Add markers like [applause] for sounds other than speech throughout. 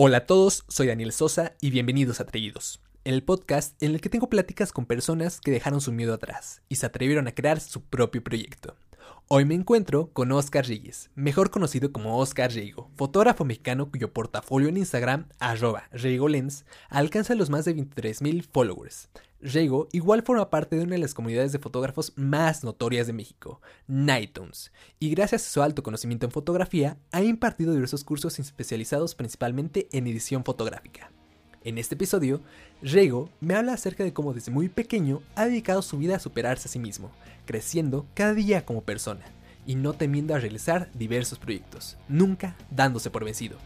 Hola a todos, soy Daniel Sosa y bienvenidos a Atrevidos, el podcast en el que tengo pláticas con personas que dejaron su miedo atrás y se atrevieron a crear su propio proyecto. Hoy me encuentro con Oscar Reyes, mejor conocido como Oscar Reigo, fotógrafo mexicano cuyo portafolio en Instagram, arroba Lens, alcanza los más de 23.000 followers. Reigo igual forma parte de una de las comunidades de fotógrafos más notorias de México, Nighttoons, y gracias a su alto conocimiento en fotografía, ha impartido diversos cursos especializados principalmente en edición fotográfica. En este episodio, Reigo me habla acerca de cómo desde muy pequeño ha dedicado su vida a superarse a sí mismo, creciendo cada día como persona, y no temiendo a realizar diversos proyectos, nunca dándose por vencido.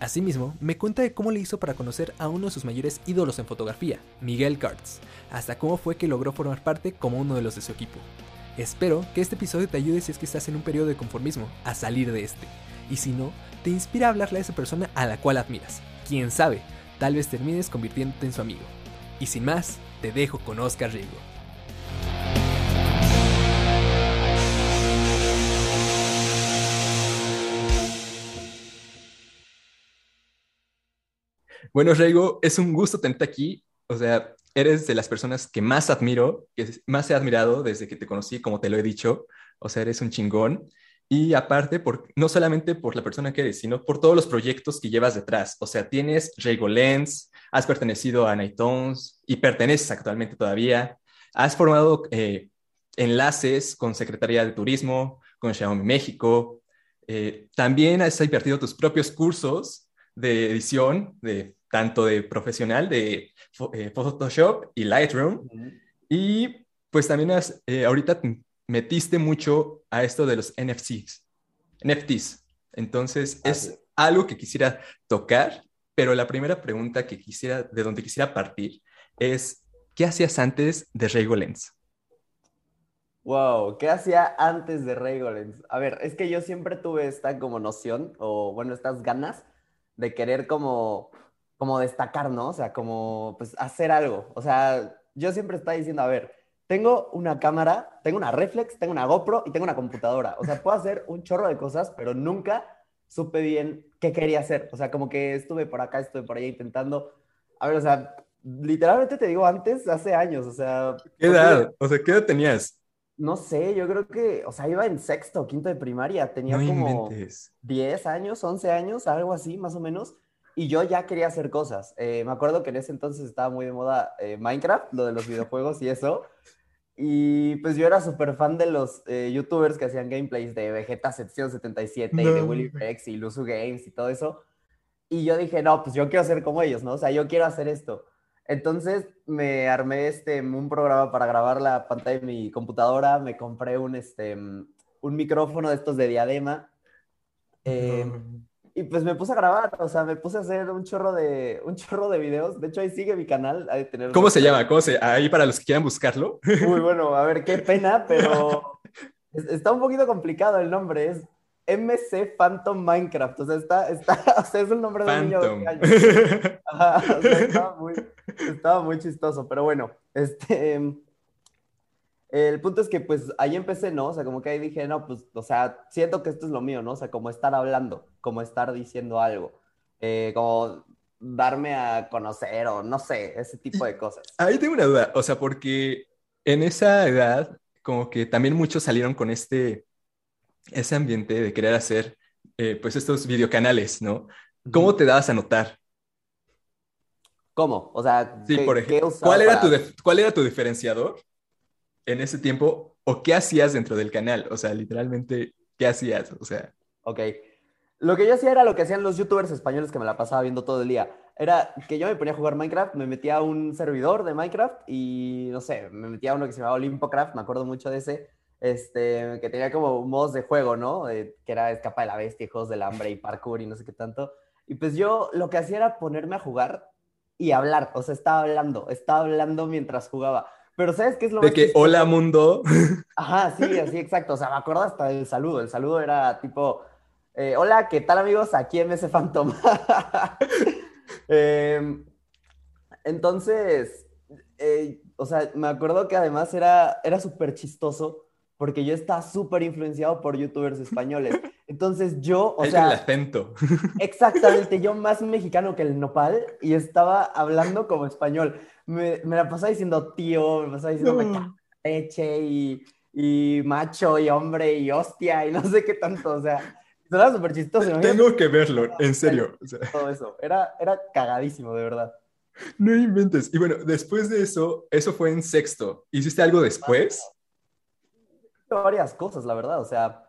Asimismo, me cuenta de cómo le hizo para conocer a uno de sus mayores ídolos en fotografía, Miguel Carts, hasta cómo fue que logró formar parte como uno de los de su equipo. Espero que este episodio te ayude si es que estás en un periodo de conformismo a salir de este, y si no, te inspira a hablarle a esa persona a la cual admiras. Quién sabe, tal vez termines convirtiéndote en su amigo. Y sin más, te dejo con Oscar Rigo. Bueno, Reigo, es un gusto tenerte aquí. O sea, eres de las personas que más admiro, que más he admirado desde que te conocí, como te lo he dicho. O sea, eres un chingón. Y aparte, por, no solamente por la persona que eres, sino por todos los proyectos que llevas detrás. O sea, tienes Reigo Lens, has pertenecido a Nighttones y perteneces actualmente todavía. Has formado eh, enlaces con Secretaría de Turismo, con Xiaomi México. Eh, también has invertido tus propios cursos de edición, de, tanto de profesional, de eh, Photoshop y Lightroom. Y pues también has, ahorita metiste mucho a esto de los NFTs. NFTs. Entonces es algo que quisiera tocar, pero la primera pregunta que quisiera, de donde quisiera partir es, ¿qué hacías antes de Raygo Lens? Wow, ¿qué hacía antes de Raygo Lens? A ver, es que yo siempre tuve esta como noción, o bueno, estas ganas de querer como, como destacar, ¿no? O sea, como pues hacer algo. O sea, yo siempre estaba diciendo, a ver, tengo una cámara, tengo una reflex, tengo una GoPro y tengo una computadora. O sea, puedo hacer un chorro de cosas, pero nunca supe bien qué quería hacer. O sea, como que estuve por acá, estuve por allá intentando. A ver, o sea, literalmente te digo antes, hace años, o sea. ¿Qué edad? O sea, ¿qué edad tenías? No sé, yo creo que, o sea, iba en sexto, quinto de primaria, tenía como 10 años, 11 años, algo así, más o menos, y yo ya quería hacer cosas. Eh, me acuerdo que en ese entonces estaba muy de moda eh, Minecraft, lo de los videojuegos y eso, y pues yo era súper fan de los eh, youtubers que hacían gameplays de Vegeta Sección 77 y de Willy Rex y Luzu Games y todo eso, y yo dije, no, pues yo quiero ser como ellos, ¿no? O sea, yo quiero hacer esto. Entonces me armé este, un programa para grabar la pantalla de mi computadora, me compré un, este, un micrófono de estos de diadema. Em, y pues me puse a grabar, o sea, me puse a hacer un chorro de, un chorro de videos. De hecho, ahí sigue mi canal. tener ¿Cómo se llama? ¿Cómo se... Ahí para los que quieran buscarlo. Muy bueno, a ver, qué pena, pero [laughs] está un poquito complicado el nombre. Es MC Phantom Minecraft. O sea, está, está, [laughs] o sea, es un nombre de un niño de o sea, estaba, muy, [laughs] estaba muy chistoso, pero bueno, este. El punto es que, pues, ahí empecé, ¿no? O sea, como que ahí dije, no, pues, o sea, siento que esto es lo mío, ¿no? O sea, como estar hablando, como estar diciendo algo, eh, como darme a conocer o no sé, ese tipo de cosas. Ahí tengo una duda, o sea, porque en esa edad, como que también muchos salieron con este ese ambiente de querer hacer, eh, pues, estos videocanales, ¿no? ¿Cómo te dabas a notar? ¿Cómo? O sea, sí, por ejemplo, ¿cuál, era tu ¿cuál era tu diferenciador en ese tiempo o qué hacías dentro del canal? O sea, literalmente, ¿qué hacías? O sea... Ok. Lo que yo hacía era lo que hacían los youtubers españoles que me la pasaba viendo todo el día. Era que yo me ponía a jugar Minecraft, me metía a un servidor de Minecraft y, no sé, me metía a uno que se llamaba Olympocraft, me acuerdo mucho de ese este, que tenía como modos de juego, ¿no? que era Escapa de la Bestia, Juegos del Hambre y Parkour y no sé qué tanto. Y pues yo lo que hacía era ponerme a jugar y hablar, o sea, estaba hablando, estaba hablando mientras jugaba. Pero ¿sabes qué es lo De que, hola mundo. [laughs] Ajá, sí, así, exacto. O sea, me acuerdo hasta del saludo. El saludo era tipo, eh, hola, ¿qué tal amigos? Aquí MS Phantom. [laughs] Em, entonces, eh, o sea, me acuerdo que además era, era súper chistoso porque yo estaba súper influenciado por youtubers españoles. Entonces yo, o sea... el acento. Exactamente, yo más mexicano que el nopal y estaba hablando como español. Me, la pasaba diciendo tío, me pasaba diciendo leche y, y, macho y hombre y hostia y no sé qué tanto, o sea, era súper chistoso. Tengo que verlo, en serio. Todo eso, era, era cagadísimo, de verdad. No inventes. Y bueno, después de eso, eso fue en sexto. ¿Hiciste algo después? Varias cosas, la verdad, o sea,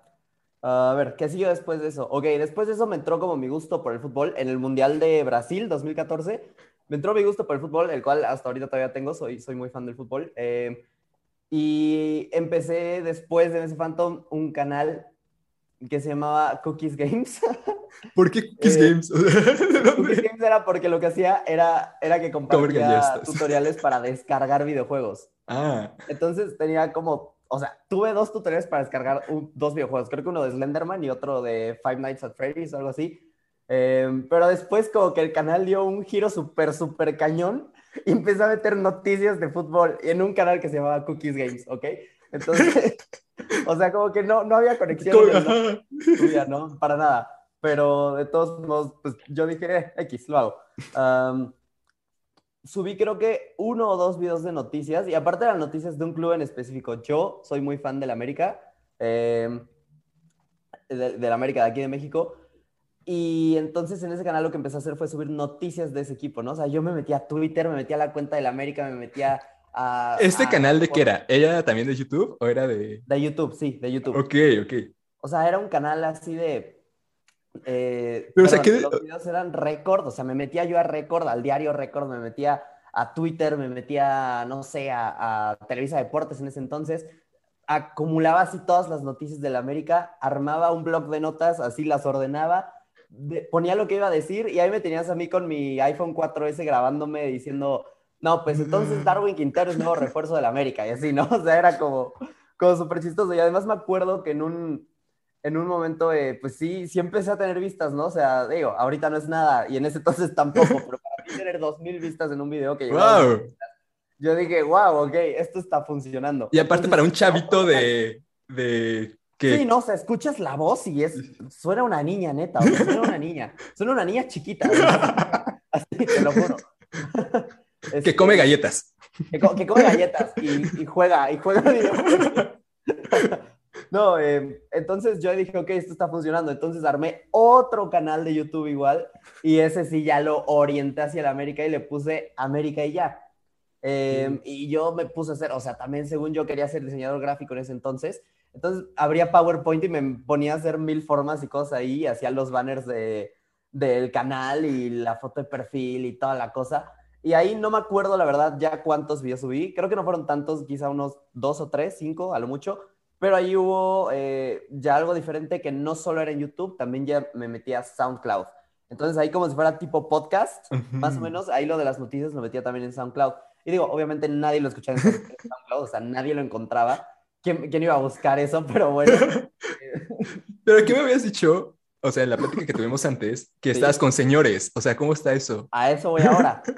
a ver, ¿qué siguió después de eso? Ok, después de eso me entró como mi gusto por el fútbol en el Mundial de Brasil 2014. Me entró mi gusto por el fútbol, el cual hasta ahorita todavía tengo, soy, soy muy fan del fútbol. Eh, y empecé después de ese Phantom un canal que se llamaba Cookies Games. [laughs] ¿Por qué Cookies eh, Games? [laughs] Cookies Games era porque lo que hacía era, era que compartía tutoriales para descargar videojuegos. Ah. Entonces tenía como o sea, tuve dos tutoriales para descargar dos videojuegos. Creo que uno de Slenderman y otro de Five Nights at Freddy's o algo así. Em, pero después como que el canal dio un giro súper, súper cañón y empecé a meter noticias de fútbol en un canal que se llamaba Cookies Games, ¿ok? Entonces, [laughs] o sea, como que no, no había conexión. No, no, para nada. Pero de todos modos, pues yo dije, eh, X, lo hago subí creo que uno o dos videos de noticias y aparte de las noticias de un club en específico. Yo soy muy fan del América, eh, del América de aquí de México. Y entonces en ese canal lo que empecé a hacer fue subir noticias de ese equipo, ¿no? O sea, yo me metía a Twitter, me metía a la cuenta del América, me metía a... ¿Este canal de qué era? ¿Ella también de YouTube o era de...? De YouTube, sí, de YouTube. Ok, ok. O sea, era un canal así de eh, pero, o sea, ¿qué... Los videos eran récord, o sea, me metía yo a récord, al diario récord, me metía a Twitter, me metía, no sé, a, Televisa Deportes en ese entonces, acumulaba así todas las noticias de la América, armaba un blog de notas, así las ordenaba, ponía lo que iba a decir y ahí me tenías a mí con mi iPhone 4S grabándome diciendo, no, pues entonces Darwin Quintero es nuevo refuerzo de la América y así, ¿no? [laughs] O sea, era como, como súper chistoso y además me acuerdo que en un en un momento, eh, pues sí, sí empecé a tener vistas, ¿no? O sea, digo, ahorita no es nada y en ese entonces tampoco, pero para mí tener dos mil vistas en un video que wow. yo dije, wow, ok, esto está funcionando. Y aparte para un chavito de, de que... Sí, no, o sea, escuchas la voz y es, suena una niña, neta, o sea, suena una niña, suena una niña chiquita, así te lo juro. [laughs] que come galletas. Que, come galletas y, y juega, y juega videojuegos. [laughs] No, em, entonces yo dije, ok, esto está funcionando. Entonces armé otro canal de YouTube igual y ese sí ya lo orienté hacia el América y le puse América y ya. Em, y yo me puse a hacer, o sea, también según yo quería ser diseñador gráfico en ese entonces. Entonces abría PowerPoint y me ponía a hacer mil formas y cosas ahí, hacía los banners de, del canal y la foto de perfil y toda la cosa. Y ahí no me acuerdo, la verdad, ya cuántos videos subí. Creo que no fueron tantos, quizá unos dos o tres, cinco, a lo mucho pero ahí hubo eh, ya algo diferente que no solo era en YouTube, también ya me metía a SoundCloud. Entonces ahí como si fuera tipo podcast, más o menos, ahí lo de las noticias lo metía también en SoundCloud. Y digo, obviamente nadie lo escuchaba en SoundCloud, o sea, nadie lo encontraba. ¿Quién, quién iba a buscar eso? [laughs] Pero bueno. Pero ¿qué me habías dicho? O sea, en la plática que tuvimos antes, que estabas con señores. O sea, ¿cómo está eso? A eso voy ahora. [laughs]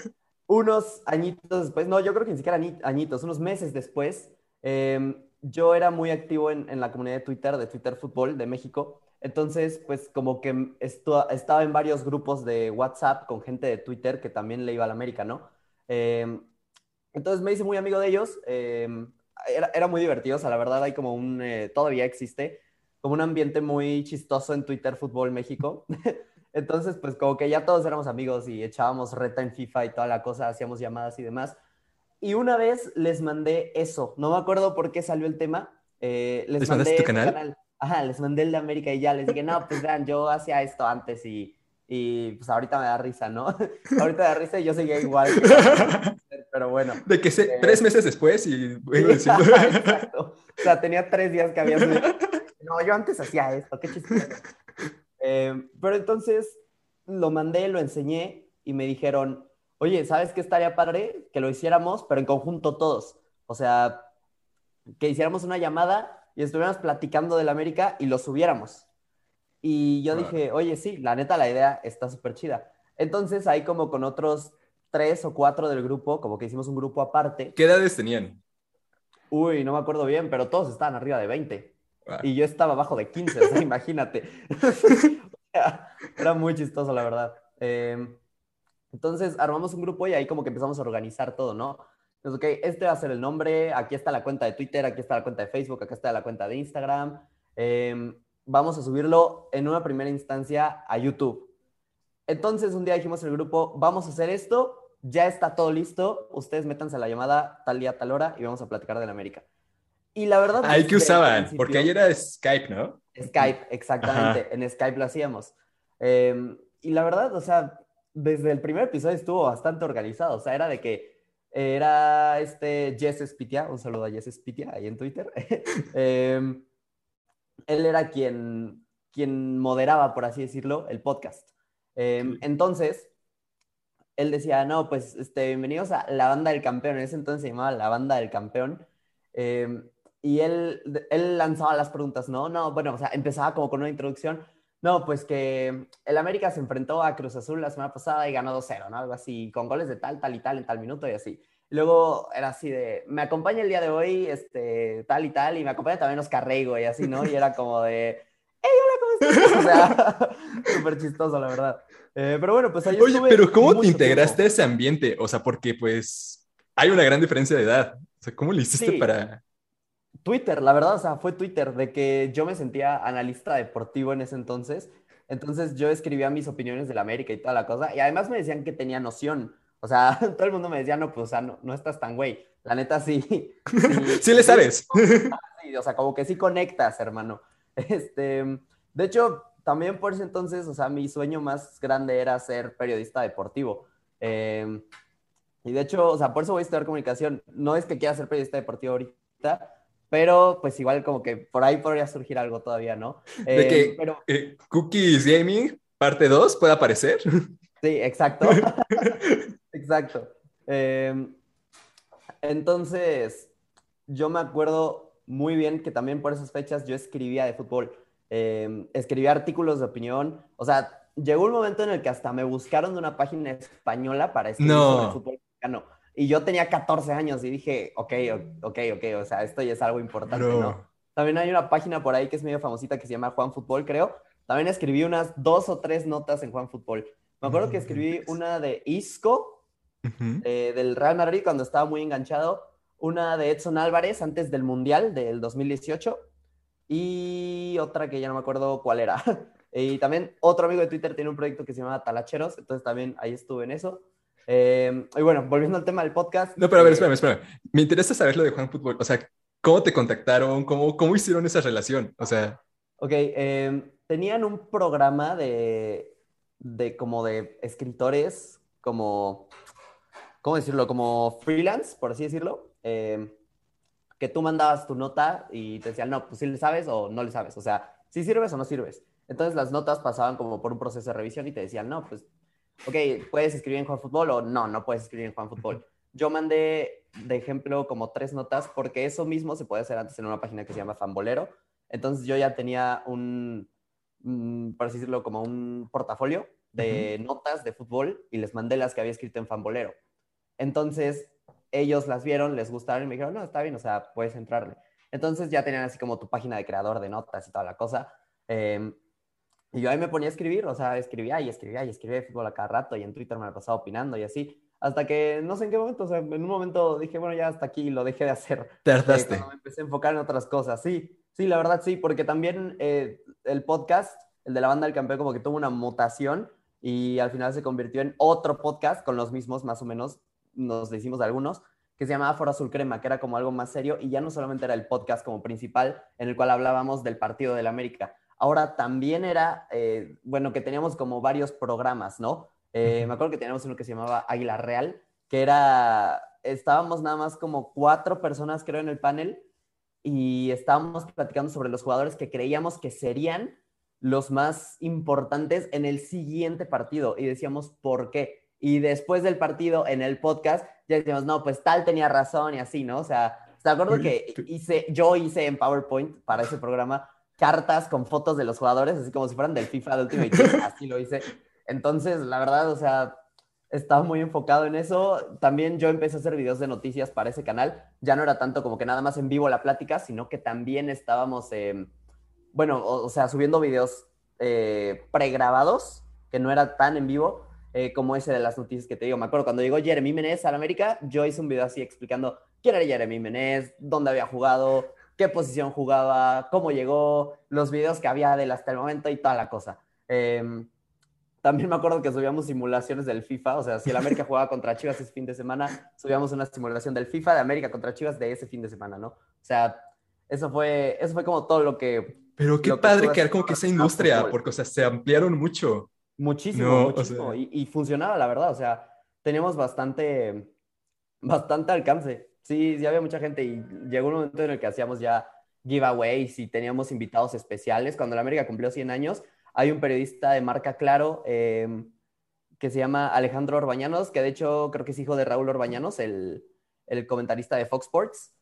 unos añitos después, no, yo creo que ni siquiera añitos, unos meses después, eh, yo era muy activo en, la comunidad de Twitter, de Twitter Fútbol de México. Entonces, pues como que estaba en varios grupos de WhatsApp con gente de Twitter que también le iba a la América, ¿no? Em, entonces me hice muy amigo de ellos. Em, era, muy divertido, o sea, la verdad hay como un, eh, todavía existe, como un ambiente muy chistoso en Twitter Fútbol México. [laughs] entonces, pues como que ya todos éramos amigos y echábamos reta en FIFA y toda la cosa, hacíamos llamadas y demás. Y una vez les mandé eso, no me acuerdo por qué salió el tema. Eh, les, mandé tu canal? Ajá, les mandé el de América y ya les dije, no, pues vean, yo hacía esto antes y, y pues ahorita me da risa, ¿no? [laughs] ahorita me da risa y yo seguía igual. [laughs] pero bueno. De que sé, tres meses después y. [laughs] Exacto. O sea, tenía tres días que había No, yo antes hacía esto, qué chistoso. Eh, pero entonces lo mandé, lo enseñé y me dijeron, oye, ¿sabes qué estaría padre? Que lo hiciéramos, pero en conjunto todos. O sea, que hiciéramos una llamada y estuviéramos platicando del América y lo subiéramos. Y yo dije, oye, sí, la neta, la idea está súper chida. Entonces, ahí como con otros tres o cuatro del grupo, como que hicimos un grupo aparte. ¿Qué edades tenían? Uy, no me acuerdo bien, pero todos estaban arriba de 20. y yo estaba abajo de 15, o sea, [laughs] imagínate. Era muy chistoso, la verdad. Em, entonces armamos un grupo y ahí como que empezamos a organizar todo, ¿no? Entonces, ok, este va a ser el nombre, aquí está la cuenta de Twitter, aquí está la cuenta de Facebook, acá está la cuenta de Instagram. Em, vamos a subirlo en una primera instancia a YouTube. Entonces un día dijimos el grupo, vamos a hacer esto, ya está todo listo, ustedes métanse a la llamada tal día, tal hora y vamos a platicar de la América. Y la verdad... Ahí que usaban, porque ahí era Skype, ¿no? Skype, exactamente, en Skype lo hacíamos. Em, y la verdad, o sea, desde el primer episodio estuvo bastante organizado, o sea, era de que era este Jess Spitia, un saludo a Jess Spitia ahí en Twitter. [laughs] Em, él era quien, quien moderaba, por así decirlo, el podcast. Em, entonces, él decía, no, pues, este, bienvenidos a La Banda del Campeón. En ese entonces se llamaba La Banda del Campeón. Em, y él, él lanzaba las preguntas, ¿no? No, bueno, o sea, empezaba como con una introducción. No, pues que el América se enfrentó a Cruz Azul la semana pasada y ganó 2-0, ¿no? Algo así, con goles de tal, tal y tal en tal minuto y así. luego era así de, me acompaña el día de hoy, este, tal y tal, y me acompaña también Oscar Reygo y así, ¿no? Y era como de, ¡Hey, hola, cómo estás! O sea, [laughs] súper chistoso, la verdad. Eh, pero bueno, pues ahí Oye, pero ¿cómo te integraste a ese ambiente? O sea, porque pues hay una gran diferencia de edad. O sea, ¿cómo le hiciste para...? Twitter, la verdad, o sea, fue Twitter, de que yo me sentía analista deportivo en ese entonces. Entonces yo escribía mis opiniones de la América y toda la cosa. Y además me decían que tenía noción. O sea, [laughs] todo el mundo me decía, no, pues, o sea, no, no estás tan güey. La neta, sí. [laughs] Sí, le sabes. Sí, o sea, como que sí conectas, hermano. Este, de hecho, también por ese entonces, o sea, mi sueño más grande era ser periodista deportivo. Em, y de hecho, o sea, por eso voy a estudiar comunicación. No es que quiera ser periodista deportivo ahorita, pero pues igual como que por ahí podría surgir algo todavía, ¿no? de que em, pero... Eh, Cookies Gaming, parte 2, puede aparecer. Sí, exacto. [laughs] exacto. Em, entonces, yo me acuerdo muy bien que también por esas fechas yo escribía de fútbol. Em, escribía artículos de opinión. O sea, llegó un momento en el que hasta me buscaron de una página española para escribir sobre fútbol mexicano. Y yo tenía 14 años y dije, ok, ok, ok, o sea, esto ya es algo importante, ¿no? También hay una página por ahí que es medio famosita que se llama Juan Fútbol, creo. También escribí unas dos o tres notas en Juan Fútbol. Me acuerdo que escribí una de Isco, eh, del Real Madrid, cuando estaba muy enganchado. Una de Edson Álvarez antes del Mundial del 2018. Y otra que ya no me acuerdo cuál era. [laughs] y también otro amigo de Twitter tiene un proyecto que se llama Talacheros. Entonces también ahí estuve en eso. Eh, y bueno, volviendo al tema del podcast. No, pero a ver, eh, espérame, espérame. Me interesa saber lo de Juan Fútbol. O sea, ¿cómo te contactaron? ¿Cómo, cómo hicieron esa relación? O sea. Ok, eh, tenían un programa de, de como de escritores, como, ¿cómo decirlo? Como freelance, por así decirlo. Que tú mandabas tu nota y te decían, no, pues si le sabes o no le sabes. O sea, si sirves o no sirves. Entonces las notas pasaban como por un proceso de revisión y te decían, no, pues ok, ¿puedes escribir en Juan Fútbol o no, no puedes escribir en Juan Fútbol? Yo mandé de ejemplo como tres notas porque eso mismo se puede hacer antes en una página que se llama Fanbolero. Entonces yo ya tenía un, por así decirlo, como un portafolio de notas de fútbol y les mandé las que había escrito en Fanbolero. Entonces ellos las vieron, les gustaron y me dijeron, no, está bien, o sea, puedes entrarle. Entonces ya tenían así como tu página de creador de notas y toda la cosa. Eh, y yo ahí me ponía a escribir, o sea, escribía y escribía y escribía de fútbol a cada rato y en Twitter me la pasaba opinando y así. Hasta que no sé en qué momento, o sea, en un momento dije, bueno, ya hasta aquí lo dejé de hacer. Te hartaste. Eh, me empecé a enfocar en otras cosas, sí, sí, la verdad sí, porque también eh, el podcast, el de la banda del campeón, como que tuvo una mutación y al final se convirtió en otro podcast con los mismos, más o menos, nos decimos algunos, que se llamaba Foro Azul Crema, que era como algo más serio y ya no solamente era el podcast como principal en el cual hablábamos del partido del América, Ahora también era, eh, bueno, que teníamos como varios programas, ¿no? Eh, me acuerdo que teníamos uno que se llamaba Águila Real, que era, estábamos nada más como cuatro personas, creo, en el panel, y estábamos platicando sobre los jugadores que creíamos que serían los más importantes en el siguiente partido, y decíamos por qué. Y después del partido, en el podcast, ya decíamos, no, pues tal tenía razón y así, ¿no? O sea, ¿te acuerdo que hice, yo hice en PowerPoint para ese programa cartas con fotos de los jugadores, así como si fueran del FIFA de Ultimate Team, [laughs] así lo hice. Entonces, la verdad, o sea, estaba muy enfocado en eso. También yo empecé a hacer videos de noticias para ese canal. Ya no era tanto como que nada más en vivo la plática, sino que también estábamos, bueno, o, sea, subiendo videos eh, pregrabados, que no era tan en vivo eh, como ese de las noticias que te digo. Me acuerdo cuando llegó Jeremy Menez a la América, yo hice un video así explicando quién era Jeremy Menez, dónde había jugado, qué posición jugaba, cómo llegó, los videos que había de él hasta el momento y toda la cosa. Eh, también me acuerdo que subíamos simulaciones del FIFA, o sea, si el América [laughs] jugaba contra Chivas ese fin de semana, subíamos una simulación del FIFA de América contra Chivas de ese fin de semana, ¿no? O sea, eso fue, eso fue como todo lo que... Pero qué padre era como que esa industria, porque, o sea, se ampliaron mucho. Muchísimo, muchísimo. y, y, funcionaba, la verdad, o sea, teníamos bastante, bastante alcance. Sí, sí había mucha gente y llegó un momento en el que hacíamos ya giveaways y teníamos invitados especiales. Cuando la América cumplió 100 años, hay un periodista de marca Claro em, que se llama Alejandro Orbañanos, que de hecho creo que es hijo de Raúl Orbañanos, el, comentarista de Fox Sports.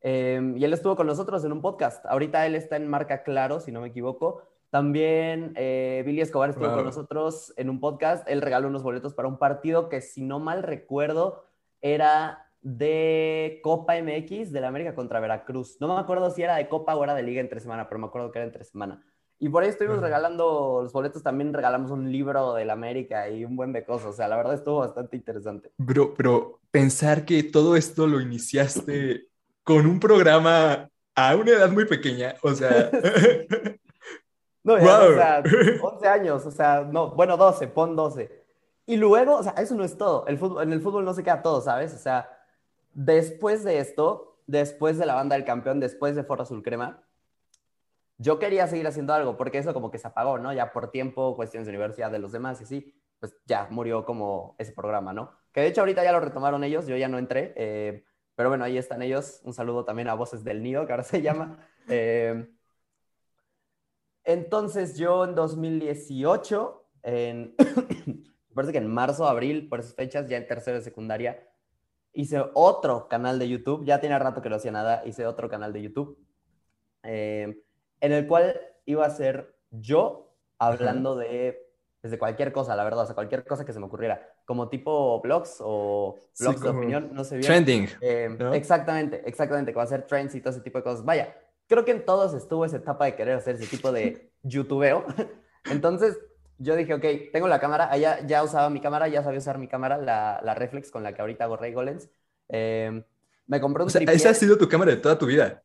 Em, y él estuvo con nosotros en un podcast. Ahorita él está en marca Claro, si no me equivoco. También eh, Billy Escobar estuvo con nosotros en un podcast. Él regaló unos boletos para un partido que, si no mal recuerdo, era de Copa MX de la América contra Veracruz. No me acuerdo si era de Copa o era de Liga entre semana, pero me acuerdo que era entre semana. Y por ahí estuvimos regalando los boletos, también regalamos un libro de la América y un buen becoso. O sea, la verdad estuvo bastante interesante. Bro, pero pensar que todo esto lo iniciaste con un programa a una edad muy pequeña, o sea... [laughs] no, ya, o sea, 11 años, o sea, no, bueno, 12, pon 12. Y luego, o sea, eso no es todo. El fútbol, en el fútbol no se queda todo, ¿sabes? O sea, después de esto, después de la banda del campeón, después de Foro Azul Crema, yo quería seguir haciendo algo, porque eso como que se apagó, ¿no? Ya por tiempo, cuestiones de universidad de los demás y así, pues ya murió como ese programa, ¿no? Que de hecho ahorita ya lo retomaron ellos, yo ya no entré, eh, pero bueno, ahí están ellos. Un saludo también a Voces del Nido, que ahora se llama. [laughs] Eh, entonces yo en 2018, en, [coughs] parece que en marzo, abril, por esas fechas, ya en tercero de secundaria, hice otro canal de YouTube, ya tenía rato que no hacía nada, hice otro canal de YouTube. Eh, en el cual iba a ser yo hablando de desde cualquier cosa, la verdad, o sea, cualquier cosa que se me ocurriera, como tipo blogs o blogs de opinión, no sé bien. Trending. Eh, exactamente, exactamente, que va a ser trends y todo ese tipo de cosas. Vaya, creo que en todos estuvo esa etapa de querer hacer ese tipo de [laughs] youtubeo. Entonces, yo dije, ok, tengo la cámara, allá ya usaba mi cámara, ya sabía usar mi cámara, la, la reflex con la que ahorita hago Ray Golens. Eh, me compré un o sea, Esa ha sido tu cámara de toda tu vida.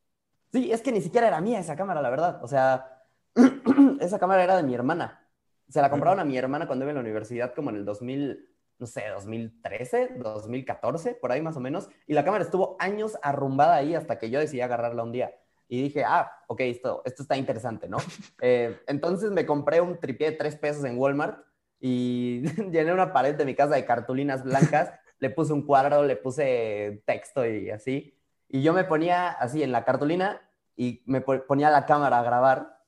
Sí, es que ni siquiera era mía esa cámara, la verdad. O sea, [clears throat] esa cámara era de mi hermana. Se la compraron a mi hermana cuando iba en la universidad, como en el 2000, no sé, 2013, 2014, por ahí más o menos. Y la cámara estuvo años arrumbada ahí hasta que yo decidí agarrarla un día. Y dije, ah, ok, esto, esto está interesante, ¿no? [laughs] Eh, entonces me compré un tripié de tres pesos en Walmart y [laughs] llené una pared de mi casa de cartulinas blancas, [laughs] le puse un cuadro, le puse texto y así. Y yo me ponía así en la cartulina y me ponía la cámara a grabar.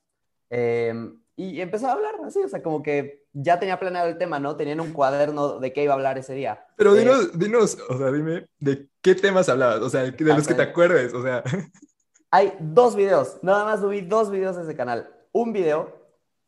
Em, y empezó a hablar así, o sea, como que ya tenía planeado el tema, ¿no? Tenían un cuaderno de qué iba a hablar ese día. Pero eh, dinos, dinos, o sea, dime, ¿de qué temas hablabas? O sea, de los que te acuerdes, o sea. Hay dos videos, nada más subí dos videos de ese canal. Un video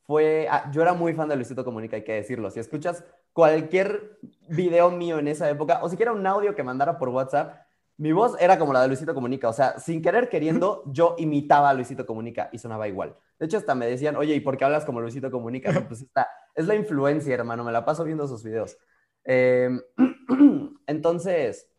fue, ah, yo era muy fan de Luisito Comunica, hay que decirlo. Si escuchas cualquier video mío en esa época, o siquiera un audio que mandara por WhatsApp, mi voz era como la de Luisito Comunica, o sea, sin querer queriendo, yo imitaba a Luisito Comunica y sonaba igual. De hecho, hasta me decían, oye, ¿y por qué hablas como Luisito Comunica? pues está, es la influencia, hermano, me la paso viendo sus videos. Em, [clears throat] entonces,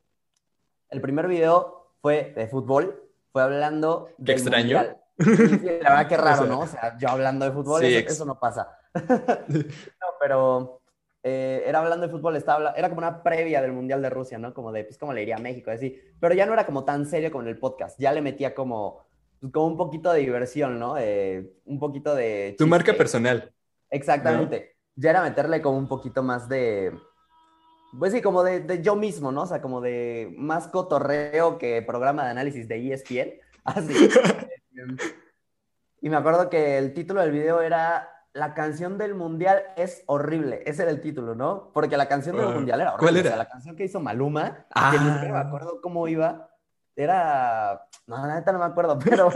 el primer video fue de fútbol, fue hablando de... extraño. la verdad, qué [laughs] raro, ¿no? O sea, yo hablando de fútbol, eso no pasa. [laughs] no, pero eh, era hablando de fútbol, estaba, era como una previa del Mundial de Rusia, ¿no? Como de, pues, ¿cómo le iría a México? Así. Pero ya no era como tan serio como en el podcast, ya le metía como, pues, como un poquito de diversión, ¿no? un poquito de... Tu marca personal. Exactamente. Ya era meterle como un poquito más de... Pues sí, como de, de, yo mismo, ¿no? O sea, como de más cotorreo que programa de análisis de ESPN. [laughs] Así. y me acuerdo que el título del video era la canción del mundial es horrible. Ese era el título, ¿no? Porque la canción del ah, mundial era horrible. ¿Cuál era? O sea, la canción que hizo Maluma, que ni me ah. acuerdo cómo iba, era. No, la neta no me acuerdo, [laughs] pero,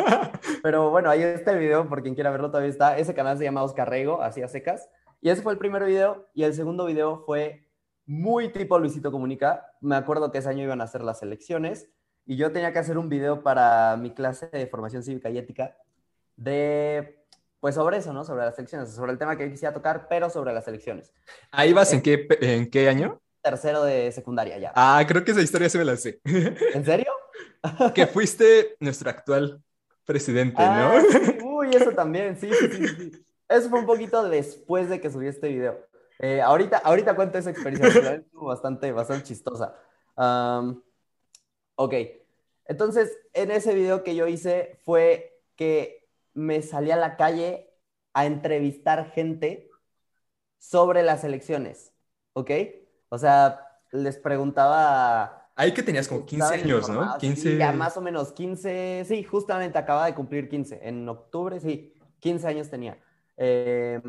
pero bueno, ahí está el video, por quien quiera verlo todavía está. Ese canal se llama Oscar Rego, así a secas. Y ese fue el primer video. Y el segundo video fue muy tipo Luisito Comunica. Me acuerdo que ese año iban a hacer las elecciones y yo tenía que hacer un video para mi clase de formación cívica y ética de, pues sobre eso, ¿no? Sobre las elecciones, sobre el tema que quisiera tocar, pero sobre las elecciones. ¿Ahí vas en, qué, en qué año? Tercero de secundaria ya. Ah, creo que esa historia se me la sé. ¿En serio? [laughs] que fuiste nuestro actual presidente, ¿no? Ah, Uy, eso también, sí, sí, sí, sí. Eso fue un poquito después de que subí este video. Eh, ahorita, ahorita cuento esa experiencia, bastante, bastante chistosa. ok, entonces en ese video que yo hice fue que me salí a la calle a entrevistar gente sobre las elecciones, ¿ok? O sea, les preguntaba... Ahí que tenías como 15 años, ¿no? 15... ya más o menos 15, sí, justamente acaba de cumplir 15, en octubre, sí, 15 años tenía. Eh,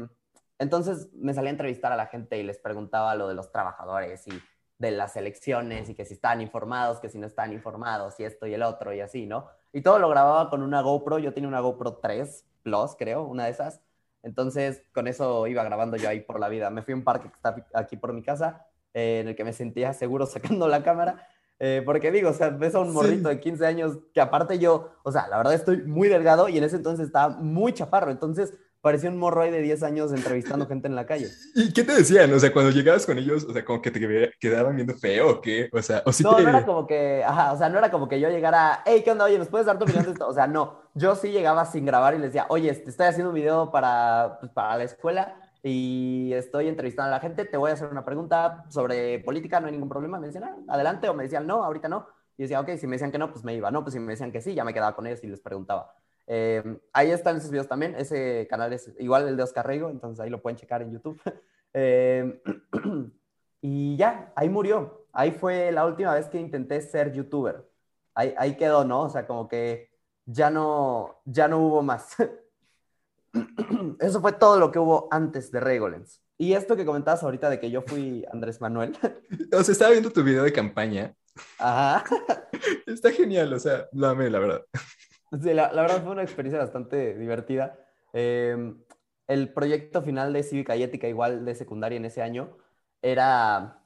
entonces me salí a entrevistar a la gente y les preguntaba lo de los trabajadores y de las elecciones y que si estaban informados, que si no estaban informados y esto y el otro y así, ¿no? Y todo lo grababa con una GoPro, yo tenía una GoPro 3 Plus, creo, una de esas. Entonces con eso iba grabando yo ahí por la vida. Me fui a un parque que está aquí por mi casa, eh, en el que me sentía seguro [laughs] sacando la cámara. Eh, porque digo, o sea, ves a un morrito de 15 años que aparte yo, o sea, la verdad estoy muy delgado y en ese entonces estaba muy chaparro. Entonces parecía un morro ahí de 10 años entrevistando gente en la calle. [laughs] ¿Y qué te decían? O sea, cuando llegabas con ellos, o sea, como que te quedaban viendo feo o qué? O sea, o no, no era como que, ajá, o sea, no era como que yo llegara, hey, ¿qué onda? Oye, ¿nos puedes dar tu opinión de esto? O sea, no, yo sí llegaba sin grabar y les decía, oye, te estoy haciendo un video para, pues, para la escuela y estoy entrevistando a la gente, te voy a hacer una pregunta sobre política, no hay ningún problema. Me decían, ah, adelante, o me decían, no, ahorita no. Y decía, ok, si me decían que no, pues me iba. No, pues si me decían que sí, ya me quedaba con ellos y les preguntaba. Eh, ahí están esos videos también. Ese canal es igual el de Oscar Rego, entonces ahí lo pueden checar en YouTube. [laughs] Eh, [clears throat] y ya, ahí murió. Ahí fue la última vez que intenté ser youtuber. Ahí, ahí quedó, ¿no? O sea, como que ya no, ya no hubo más. [clears throat] Eso fue todo lo que hubo antes de Regolens. Y esto que comentabas ahorita de que yo fui Andrés Manuel. [laughs] O sea, estaba viendo tu video de campaña. Ajá. [laughs] Está genial, o sea, lo amé, la verdad. La, verdad fue una experiencia bastante divertida. Em, el proyecto final de Cívica y Ética, igual de secundaria en ese año, era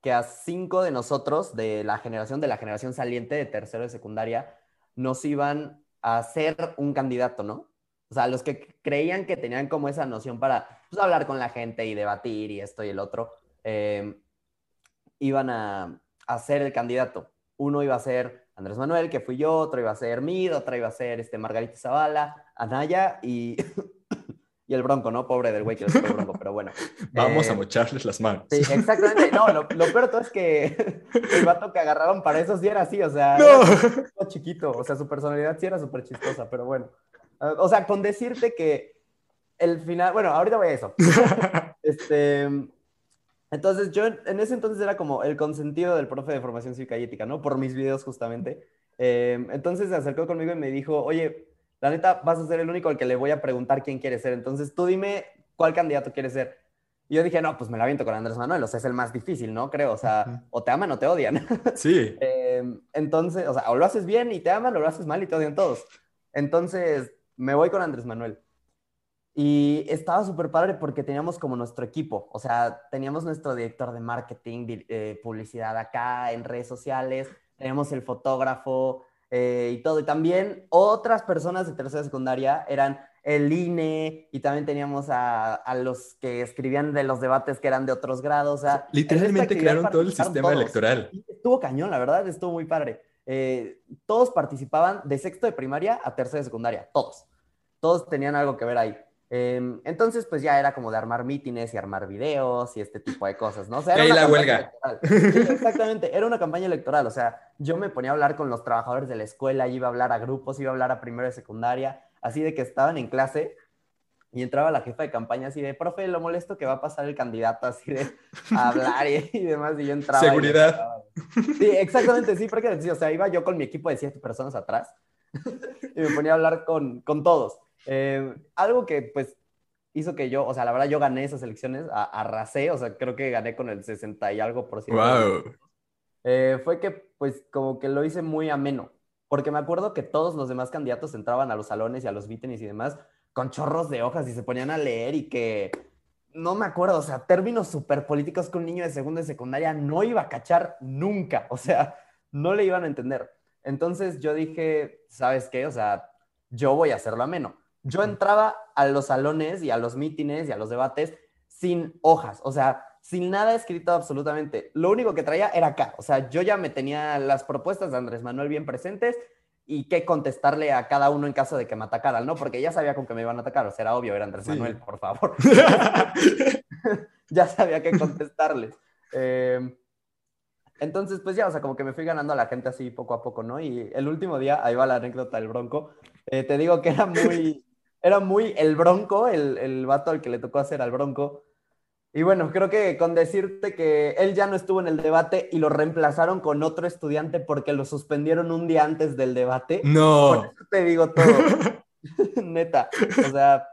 que a cinco de nosotros, de la generación, de la generación saliente de tercero de secundaria, nos iban a hacer un candidato, ¿no? O sea, los que creían que tenían como esa noción para pues, hablar con la gente y debatir y esto y el otro, em, iban a, a ser el candidato. Uno iba a ser Andrés Manuel, que fui yo, otro iba a ser Mid, otra iba a ser este, Margarita Zavala, Anaya y, [coughs] y el Bronco, ¿no? Pobre del güey que es el Bronco, pero bueno. Vamos a eh, mocharles las manos. Sí, exactamente. No, lo, lo peor todo es que el vato que agarraron para eso sí era así, o sea, no. chiquito, o sea, su personalidad sí era súper chistosa, pero bueno. Ah, o sea, con decirte que el final, bueno, ahorita voy a eso. [laughs] Este, entonces, yo en ese entonces era como el consentido del profe de formación cívica y ética, ¿no? Por mis videos justamente. Em, entonces se acercó conmigo y me dijo, oye, la neta, vas a ser el único al que le voy a preguntar quién quiere ser. Entonces, tú dime cuál candidato quieres ser. Y yo dije, no, pues me la aviento con Andrés Manuel, o sea, es el más difícil, ¿no? Creo, o sea, o te aman o te odian. [laughs] Sí. Em, entonces, o sea, o lo haces bien y te aman, o lo haces mal y te odian todos. Entonces, me voy con Andrés Manuel. Y estaba súper padre porque teníamos como nuestro equipo, o sea, teníamos nuestro director de marketing, eh, publicidad acá en redes sociales, teníamos el fotógrafo eh, y todo. Y también otras personas de tercera secundaria eran el INE y también teníamos a, a, los que escribían de los debates que eran de otros grados. O sea, Literalmente crearon todo el sistema electoral. Estuvo cañón, la verdad, estuvo muy padre. Eh, todos participaban de sexto de primaria a tercera de secundaria, todos. Todos tenían algo que ver ahí. Em, entonces, pues ya era como de armar mítines y armar videos y este tipo de cosas, ¿no? O sea, era la huelga. exactamente, era una campaña electoral. O sea, yo me ponía a hablar con los trabajadores de la escuela, iba a hablar a grupos, iba a hablar a primero de secundaria, así de que estaban en clase y entraba la jefa de campaña así de, profe, lo molesto que va a pasar el candidato, así de hablar y, demás, y yo entraba. Seguridad. sí, exactamente, sí, porque o sea, iba yo con mi equipo de siete personas atrás [laughs] y me ponía a hablar con, con todos. Eh, algo que pues hizo que yo, o sea, la verdad yo gané esas elecciones, arrasé, o sea, creo que gané con el 60 y algo por ciento. Wow. Eh, fue que pues como que lo hice muy ameno, porque me acuerdo que todos los demás candidatos entraban a los salones y a los mítines y demás con chorros de hojas y se ponían a leer y que no me acuerdo, o sea, términos súper políticos que un niño de segundo y secundaria no iba a cachar nunca, o sea, no le iban a entender. Entonces yo dije, ¿sabes qué? O sea, yo voy a hacerlo ameno. Yo entraba a los salones y a los mítines y a los debates sin hojas, o sea, sin nada escrito absolutamente. Lo único que traía era acá, o sea, yo ya me tenía las propuestas de Andrés Manuel bien presentes y qué contestarle a cada uno en caso de que me atacaran, ¿no? Porque ya sabía con que me iban a atacar, o sea, era obvio, era Andrés Manuel, por favor. [laughs] [laughs] ya sabía qué contestarles. Eh, entonces, pues ya, o sea, como que me fui ganando a la gente así poco a poco, ¿no? Y el último día, ahí va la anécdota del Bronco, eh, te digo que era muy, [laughs] era muy el Bronco, el, el vato al que le tocó hacer al Bronco, y bueno, creo que con decirte que él ya no estuvo en el debate y lo reemplazaron con otro estudiante porque lo suspendieron un día antes del debate. No. Por eso te digo todo. [laughs] Neta. O sea,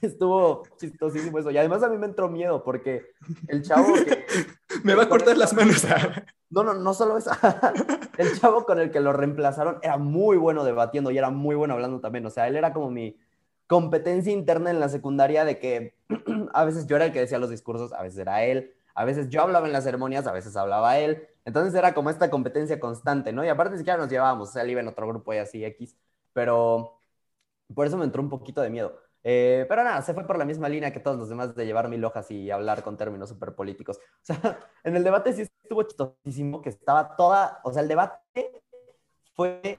estuvo chistosísimo eso. Y además a mí me entró miedo porque el chavo que... [laughs] Me va a cortar las manos. [laughs] No, no, no solo eso. el chavo con el que lo reemplazaron era muy bueno debatiendo y era muy bueno hablando también. O sea, él era como mi competencia interna en la secundaria de que [clears throat] a veces yo era el que decía los discursos, a veces era él, a veces yo hablaba en las ceremonias, a veces hablaba él. Entonces era como esta competencia constante, ¿no? Y aparte ni siquiera nos llevábamos, o sea, él iba en otro grupo y así X, pero por eso me entró un poquito de miedo. Eh, pero nada, se fue por la misma línea que todos los demás de llevar mil hojas y hablar con términos súper políticos. [laughs] O sea, en el debate sí estuvo chistosísimo que estaba toda, o sea, el debate fue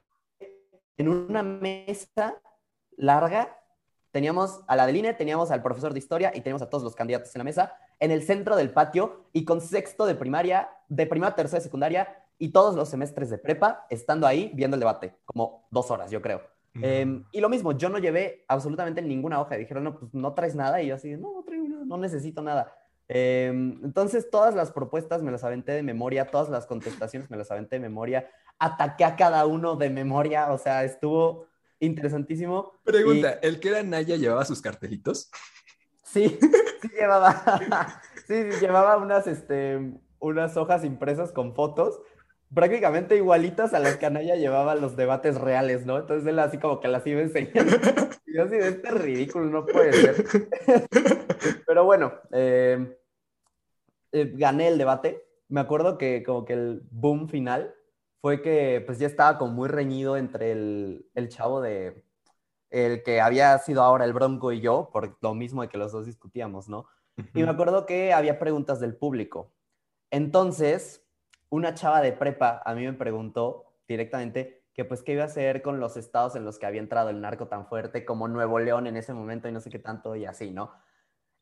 en una mesa larga teníamos a la del INE, teníamos al profesor de historia y teníamos a todos los candidatos en la mesa, en el centro del patio y con sexto de primaria, de primaria, tercera de secundaria y todos los semestres de prepa estando ahí viendo el debate, como dos horas, yo creo. Em, y lo mismo, yo no llevé absolutamente ninguna hoja. Dijeron, no, pues no traes nada. Y yo así, no, no traigo nada, no necesito nada. Em, entonces, todas las propuestas me las aventé de memoria, todas las contestaciones me las aventé de memoria. Ataqué a cada uno de memoria, o sea, estuvo interesantísimo. Pregunta, ¿el que era Naya llevaba sus cartelitos? Sí, [laughs] sí llevaba, [laughs] sí, llevaba unas, este, unas hojas impresas con fotos, prácticamente igualitas a las que Anaya llevaba los debates reales, ¿no? Entonces él así como que las iba enseñando. Y yo así, este es ridículo, no puede ser. [laughs] Pero bueno, eh, eh, gané el debate. Me acuerdo que como que el boom final fue que pues ya estaba como muy reñido entre el, el chavo de, el que había sido ahora el Bronco y yo, por lo mismo de que los dos discutíamos, ¿no? Y me acuerdo que había preguntas del público. Entonces, una chava de prepa a mí me preguntó directamente que pues qué iba a hacer con los estados en los que había entrado el narco tan fuerte como Nuevo León en ese momento y no sé qué tanto y así, ¿no?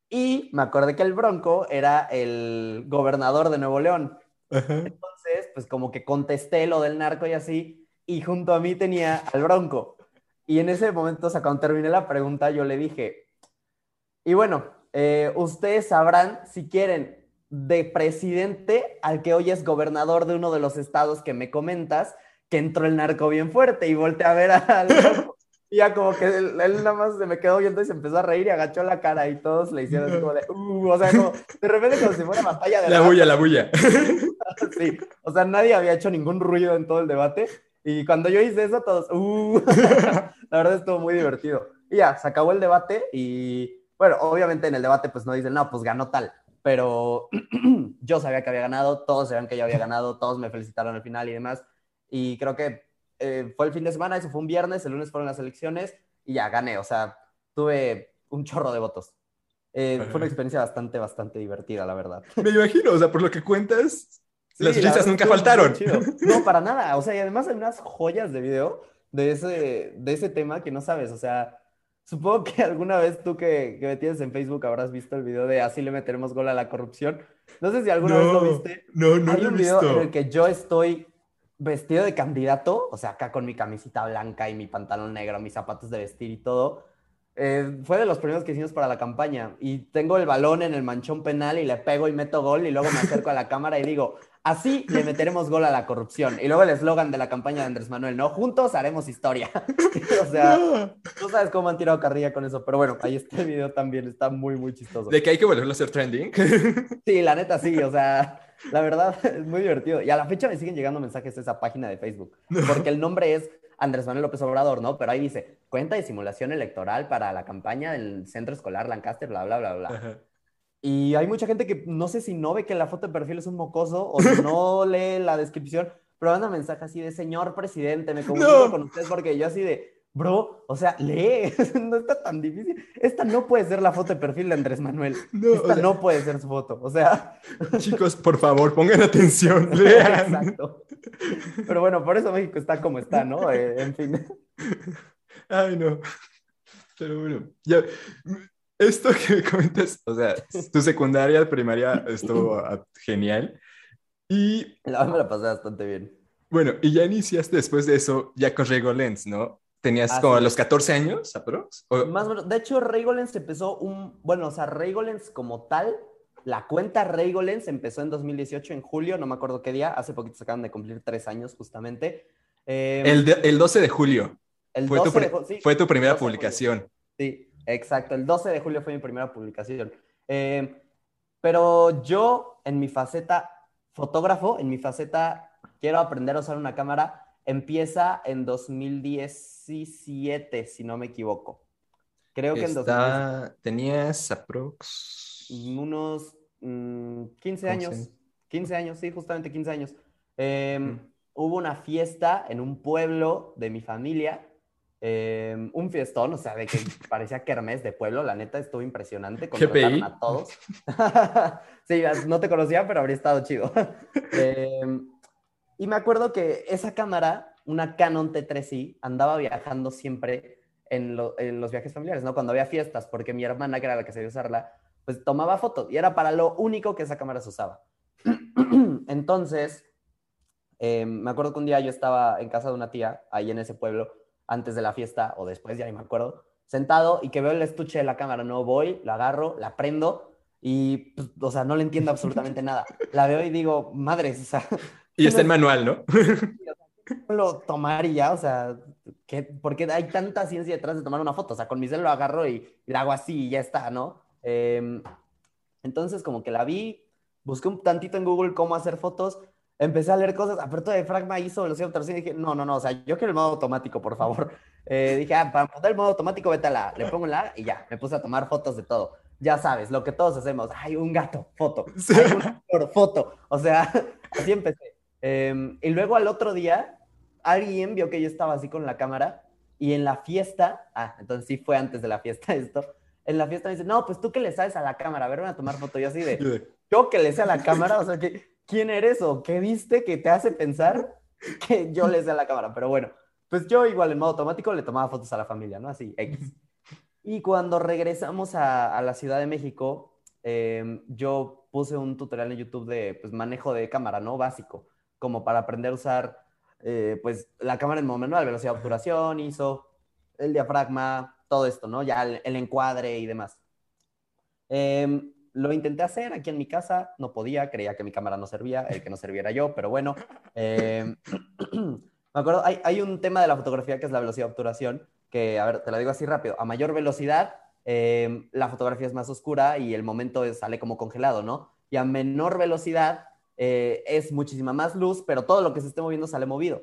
Y me acordé que el Bronco era el gobernador de Nuevo León. Entonces, pues como que contesté lo del narco y así, y junto a mí tenía al Bronco. Y en ese momento, o sea, cuando terminé la pregunta, yo le dije, y bueno, eh, ustedes sabrán si quieren de presidente al que hoy es gobernador de uno de los estados que me comentas, que entró el narco bien fuerte y volteé a ver al [laughs] Bronco. Y ya como que él, nada más se me quedó viendo y se empezó a reír y agachó la cara y todos le hicieron así como de, uh, o sea, como de repente como si fuera batalla de... La bulla, la bulla. [laughs] sí, o sea, nadie había hecho ningún ruido en todo el debate y cuando yo hice eso todos, uh, [laughs] la verdad estuvo muy divertido. Y ya, se acabó el debate y, bueno, obviamente en el debate pues no dicen, no, pues ganó tal, pero [clears throat] yo sabía que había ganado, todos sabían que yo había ganado, todos me felicitaron al final y demás. Y creo que eh, fue el fin de semana, eso fue un viernes, el lunes fueron las elecciones y ya gané, o sea, tuve un chorro de votos. Eh, fue una experiencia bastante, bastante divertida, la verdad. [laughs] Me imagino, o sea, por lo que cuentas, las risas nunca faltaron. No, [laughs] para nada, o sea, y además hay unas joyas de video de ese, de ese tema que no sabes, o sea, supongo que [laughs] alguna vez tú que, que me tienes en Facebook habrás visto el video de así le meteremos gol a la corrupción. No sé si alguna vez lo viste. No, no Hay lo un he video visto. en el que yo estoy vestido de candidato, o sea, acá con mi camisita blanca y mi pantalón negro, mis zapatos de vestir y todo. Eh, fue de los primeros que hicimos para la campaña y tengo el balón en el manchón penal y le pego y meto gol y luego me acerco a la cámara y digo, así le meteremos gol a la corrupción. Y luego el eslogan de la campaña de Andrés Manuel, ¿no? Juntos haremos historia. [laughs] o sea, No. tú sabes cómo han tirado carrilla con eso, pero bueno, ahí está el video también, está muy, muy chistoso. De que hay que volverlo a hacer trending. Sí, la neta sí, o sea, la verdad [laughs] es muy divertido. Y a la fecha me siguen llegando mensajes de esa página de Facebook, [laughs] porque el nombre es Andrés Manuel López Obrador, ¿no? Pero ahí dice, cuenta de simulación electoral para la campaña del centro escolar Lancaster, bla, bla, bla, bla. Ajá. Y hay mucha gente que no sé si no ve que la foto de perfil es un mocoso o no [laughs] lee la descripción, pero manda mensaje así de señor presidente, me comunico con usted porque yo así de, bro, o sea, lee, [laughs] no está tan difícil. Esta no puede ser la foto de perfil de Andrés Manuel. [laughs] No, Esta no puede ser su foto, o sea. [laughs] Chicos, por favor, pongan atención, lean. Exacto. Pero bueno, por eso México está como está, ¿no? Eh, en fin. Ay, no. Pero bueno, ya, esto que me comentas, o sea, tu secundaria, primaria estuvo genial. Y... La me la pasé bastante bien. Bueno, y ya iniciaste después de eso ya con Lens, ¿no? ¿Tenías como los 14 años, aprox? Más o menos. De hecho, Reygolens empezó un... Bueno, o sea, Reygolens como tal, la cuenta Reygolens empezó en 2018, en julio, no me acuerdo qué día. Hace poquito se acaban de cumplir tres años, justamente. Em, el, 12 de julio. El fue, tu, fue tu primera publicación. Sí, exacto. El 12 de julio fue mi primera publicación. Em, pero yo, en mi faceta fotógrafo, en mi faceta quiero aprender a usar una cámara, empieza en 2017, si no me equivoco. Creo que en 2017. Tenías aprox. Unos 15 mm, años. 15 años, sí, justamente 15 años. Em, mm. Hubo una fiesta en un pueblo de mi familia. Em, un fiestón, o sea, de que [laughs] parecía kermés de pueblo, la neta, estuvo impresionante. Contrataron a todos. [laughs] sí, no te conocía, pero habría estado chido. [laughs] eh, y me acuerdo que esa cámara, una Canon T3i, andaba viajando siempre en, los viajes familiares, ¿no? Cuando había fiestas, porque mi hermana, que era la que sabía usarla, pues tomaba fotos y era para lo único que esa cámara se usaba. [clears throat] Entonces, eh, me acuerdo que un día yo estaba en casa de una tía, ahí en ese pueblo, antes de la fiesta o después, ya ni me acuerdo, sentado y que veo el estuche de la cámara, no voy, la agarro, la prendo y, pues, o sea, no le entiendo absolutamente nada. La veo y digo, madres, o sea, y está en manual, ¿no? [laughs] lo tomar y ya, o sea, ¿qué, ¿por qué hay tanta ciencia detrás de tomar una foto? O sea, con mi cel lo agarro y, la hago así y ya está, ¿no? Em, entonces, como que la vi, busqué un tantito en Google cómo hacer fotos, empecé a leer cosas, apertura de Fragma hizo velocidad de obturación y dije, no, no, no, o sea, yo quiero el modo automático, por favor. [laughs] Eh, dije, ah, para poner el modo automático, vete a la, le pongo la y ya, me puse a tomar fotos de todo. Ya sabes, lo que todos hacemos, hay un gato, foto, hay un foto, o sea, [laughs] así empecé. Em, y luego al otro día, alguien vio que yo estaba así con la cámara y en la fiesta, ah, entonces sí fue antes de la fiesta [laughs] esto, en la fiesta me dice, no, pues tú que le sabes a la cámara, a ver, voy a tomar foto. Yo así de, yo que le sé a la [laughs] cámara, o sea, que, ¿quién eres o qué viste que te hace pensar que yo le sé a la cámara? Pero bueno, pues yo igual en modo automático le tomaba fotos a la familia, ¿no? Así, X. Y cuando regresamos a, la Ciudad de México, em, yo puse un tutorial en YouTube de pues, manejo de cámara, ¿no? Básico como para aprender a usar eh, pues la cámara en modo manual, velocidad de obturación, ISO, el diafragma, todo esto, ¿no? Ya el, encuadre y demás. Em, lo intenté hacer aquí en mi casa, no podía, creía que mi cámara no servía, el que no serviera yo, pero bueno. Em, [clears throat] me acuerdo, hay, hay, un tema de la fotografía que es la velocidad de obturación, que, a ver, te lo digo así rápido, a mayor velocidad, em, la fotografía es más oscura y el momento sale como congelado, ¿no? Y a menor velocidad, eh, es muchísima más luz, pero todo lo que se esté moviendo sale movido.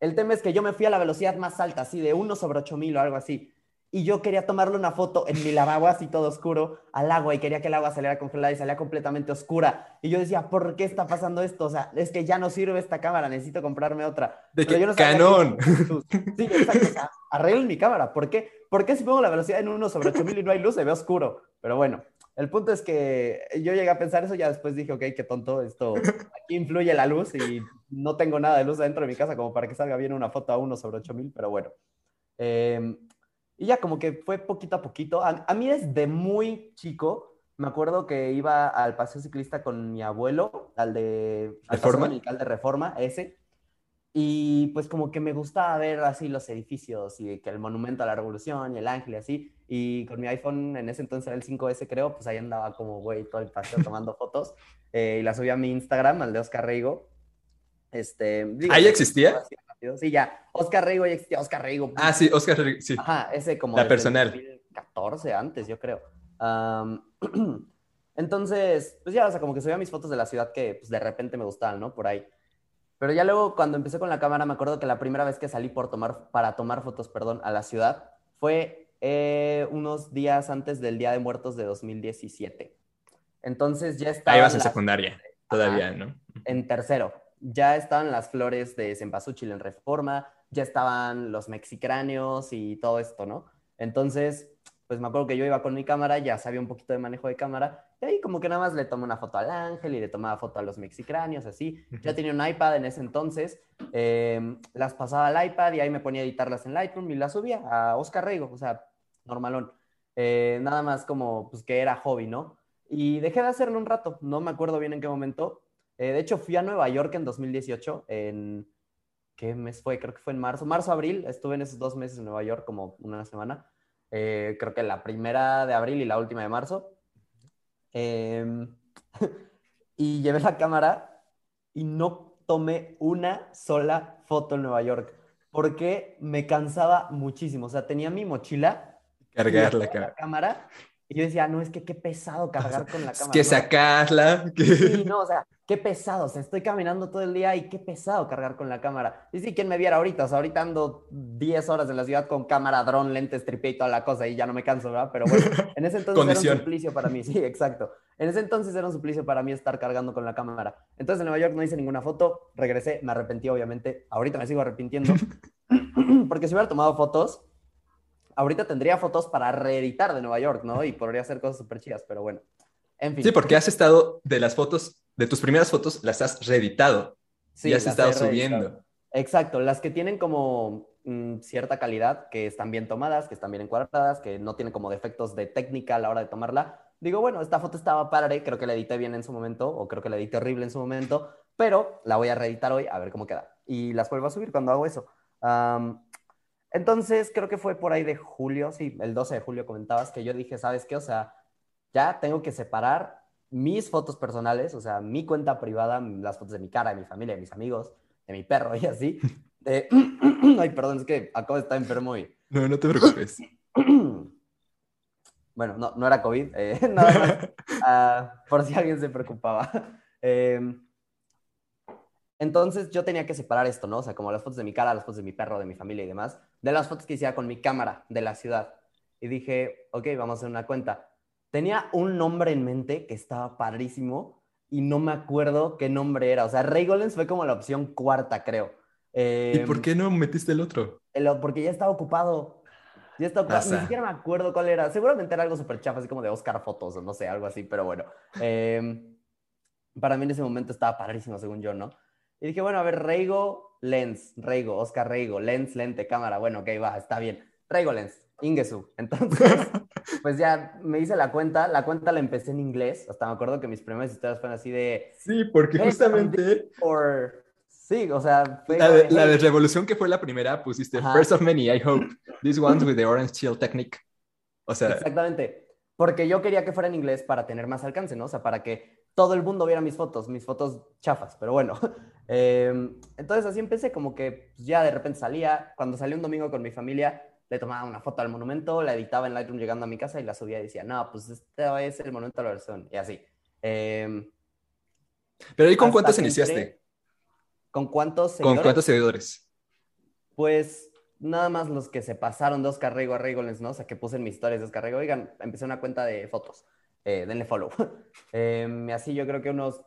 El tema es que yo me fui a la velocidad más alta, así de 1 sobre 8000 o algo así. Y yo quería tomarle una foto en mi lavabo así todo oscuro al agua y quería que el agua saliera congelada y salía completamente oscura. Y yo decía, ¿por qué está pasando esto? O sea, es que ya no sirve esta cámara, necesito comprarme otra. De que yo no Canon. Sí, exacto. arreglen mi cámara. ¿Por qué? ¿Por qué si pongo la velocidad en 1 sobre 8000 y no hay luz se ve oscuro? Pero bueno, el punto es que yo llegué a pensar eso, ya después dije, ok, qué tonto, esto, aquí influye la luz y no tengo nada de luz dentro de mi casa como para que salga bien una foto a uno sobre 8000, pero bueno. Em, y ya como que fue poquito a poquito. A, mí desde muy chico, me acuerdo que iba al paseo ciclista con mi abuelo, al de... Al ¿Reforma? de Reforma, ese. Y pues como que me gustaba ver así los edificios y que el monumento a la revolución y el ángel y así. Y con mi iPhone, en ese entonces era el 5S creo, pues ahí andaba como güey todo el paseo tomando fotos. Eh, y la subí a mi Instagram, al de Oscar Reigo. Este, ¿Ahí existía? Sí, ya. Oscar Reigo ya existía, Oscar Reigo. Ah, sí, Oscar Reigo, sí. Ajá, ese como... La personal. 2014 antes, yo creo. [clears throat] entonces, pues ya, o sea, como que subía mis fotos de la ciudad que pues, de repente me gustaban, ¿no? Por ahí. Pero ya luego cuando empecé con la cámara, me acuerdo que la primera vez que salí por tomar, para tomar fotos perdón, a la ciudad fue eh, unos días antes del Día de Muertos de 2017. Entonces ya estaba. Ahí vas en secundaria, todavía, ¿no? En tercero. Ya estaban las flores de Cempasúchil en reforma, ya estaban los mexicráneos y todo esto, ¿no? Entonces, pues me acuerdo que yo iba con mi cámara, ya sabía un poquito de manejo de cámara, y ahí como que nada más le tomé una foto al ángel y le tomaba foto a los mexicráneos, así. Ya tenía un iPad en ese entonces, em, las pasaba al iPad y ahí me ponía a editarlas en Lightroom y las subía a Oscar Reigo, o sea, normalón. Eh, nada más como, pues que era hobby, ¿no? Y dejé de hacerlo un rato, no me acuerdo bien en qué momento. Eh, de hecho, fui a Nueva York en 2018, en... ¿Qué mes fue? Creo que fue en marzo, marzo-abril, estuve en esos dos meses en Nueva York como una semana. Eh, creo que la primera de abril y la última de marzo. Em, [laughs] y llevé la cámara y no tomé una sola foto en Nueva York porque me cansaba muchísimo. O sea, tenía mi mochila. Cargar la cámara y yo decía, no, es que qué pesado cargar con la [laughs] cámara. que sacarla. Que... Sí, no, o sea, qué pesado. O sea, estoy caminando todo el día y qué pesado cargar con la cámara. Y sí, ¿quién me viera ahorita? O sea, ahorita ando 10 horas en la ciudad con cámara, dron, lentes, tripé y toda la cosa y ya no me canso, ¿verdad? Pero bueno, [laughs] en ese entonces era un suplicio para mí. Sí, exacto. En ese entonces era un suplicio para mí estar cargando con la cámara. Entonces en Nueva York no hice ninguna foto, regresé, me arrepentí obviamente. Ahorita me sigo arrepintiendo. [laughs] Porque si hubiera tomado fotos, ahorita tendría fotos para reeditar de Nueva York, ¿no? Y podría hacer cosas súper chidas, pero bueno. En fin. Sí, porque has estado de las fotos, de tus primeras fotos, las has reeditado. Sí, y has estado subiendo. Exacto, las que tienen como mm, cierta calidad, que están bien tomadas, que están bien encuadradas, que no tienen como defectos de técnica a la hora de tomarla. Digo, bueno, esta foto estaba padre, creo que la edité bien en su momento, o creo que la edité horrible en su momento, pero la voy a reeditar hoy a ver cómo queda. Y las vuelvo a subir cuando hago eso. Entonces, creo que fue por ahí de julio, sí, el 12 de julio comentabas que yo dije, ¿sabes qué? O sea, ya tengo que separar mis fotos personales, o sea, mi cuenta privada, las fotos de mi cara, de mi familia, de mis amigos, de mi perro [laughs] y así. [clears throat] Ay, perdón, es que acabo de estar enfermo y... No, no te preocupes. [clears throat] bueno, no, no era COVID, eh, [laughs] nada más, [laughs] ah, por si alguien se preocupaba. Eh, entonces yo tenía que separar esto, ¿no? O sea, como las fotos de mi cara, las fotos de mi perro, de mi familia y demás, de las fotos que hacía con mi cámara de la ciudad. Y dije, ok, vamos a hacer una cuenta. Tenía un nombre en mente que estaba padrísimo y no me acuerdo qué nombre era. O sea, Ray Golens fue como la opción cuarta, creo. ¿Y por em, qué no metiste el otro? porque ya estaba ocupado. Ya estaba ocupado. Ni siquiera me acuerdo cuál era. Seguramente era algo súper chafa, así como de Oscar Fotos o no sé, algo así, pero bueno. Em, para mí en ese momento estaba padrísimo, según yo, ¿no? Y dije, bueno, a ver, Reigo, Lens, Reigo, Oscar Reigo, Lens, lente, cámara. Bueno, ok, va, está bien. Reigo, Lens, Ingesu. [laughs] Entonces, pues ya me hice la cuenta. La cuenta la empecé en inglés. Hasta me acuerdo que mis primeras historias fueron así de... Sí, porque justamente... Sí, o sea... la, de, la de, Revolución, que fue la primera, pusiste First of many, I hope. This one's with the orange chill technique. O sea... Exactamente. Porque yo quería que fuera en inglés para tener más alcance, ¿no? O sea, para que todo el mundo viera mis fotos, mis fotos chafas, pero bueno. Em, entonces así empecé, como que pues, ya de repente salía, cuando salí un domingo con mi familia, le tomaba una foto al monumento, la editaba en Lightroom llegando a mi casa y la subía y decía, no, pues este es el monumento de la versión, y así. Em, pero ¿y con cuántos iniciaste? ¿Con cuántos seguidores? ¿Con cuántos seguidores? Pues nada más los que se pasaron de Oscar Rego a Regoles, ¿no? O sea, que puse en mis historias de Oscar Rego. Oigan, empecé una cuenta de fotos. Eh, denle follow. [laughs] eh, así yo creo que unos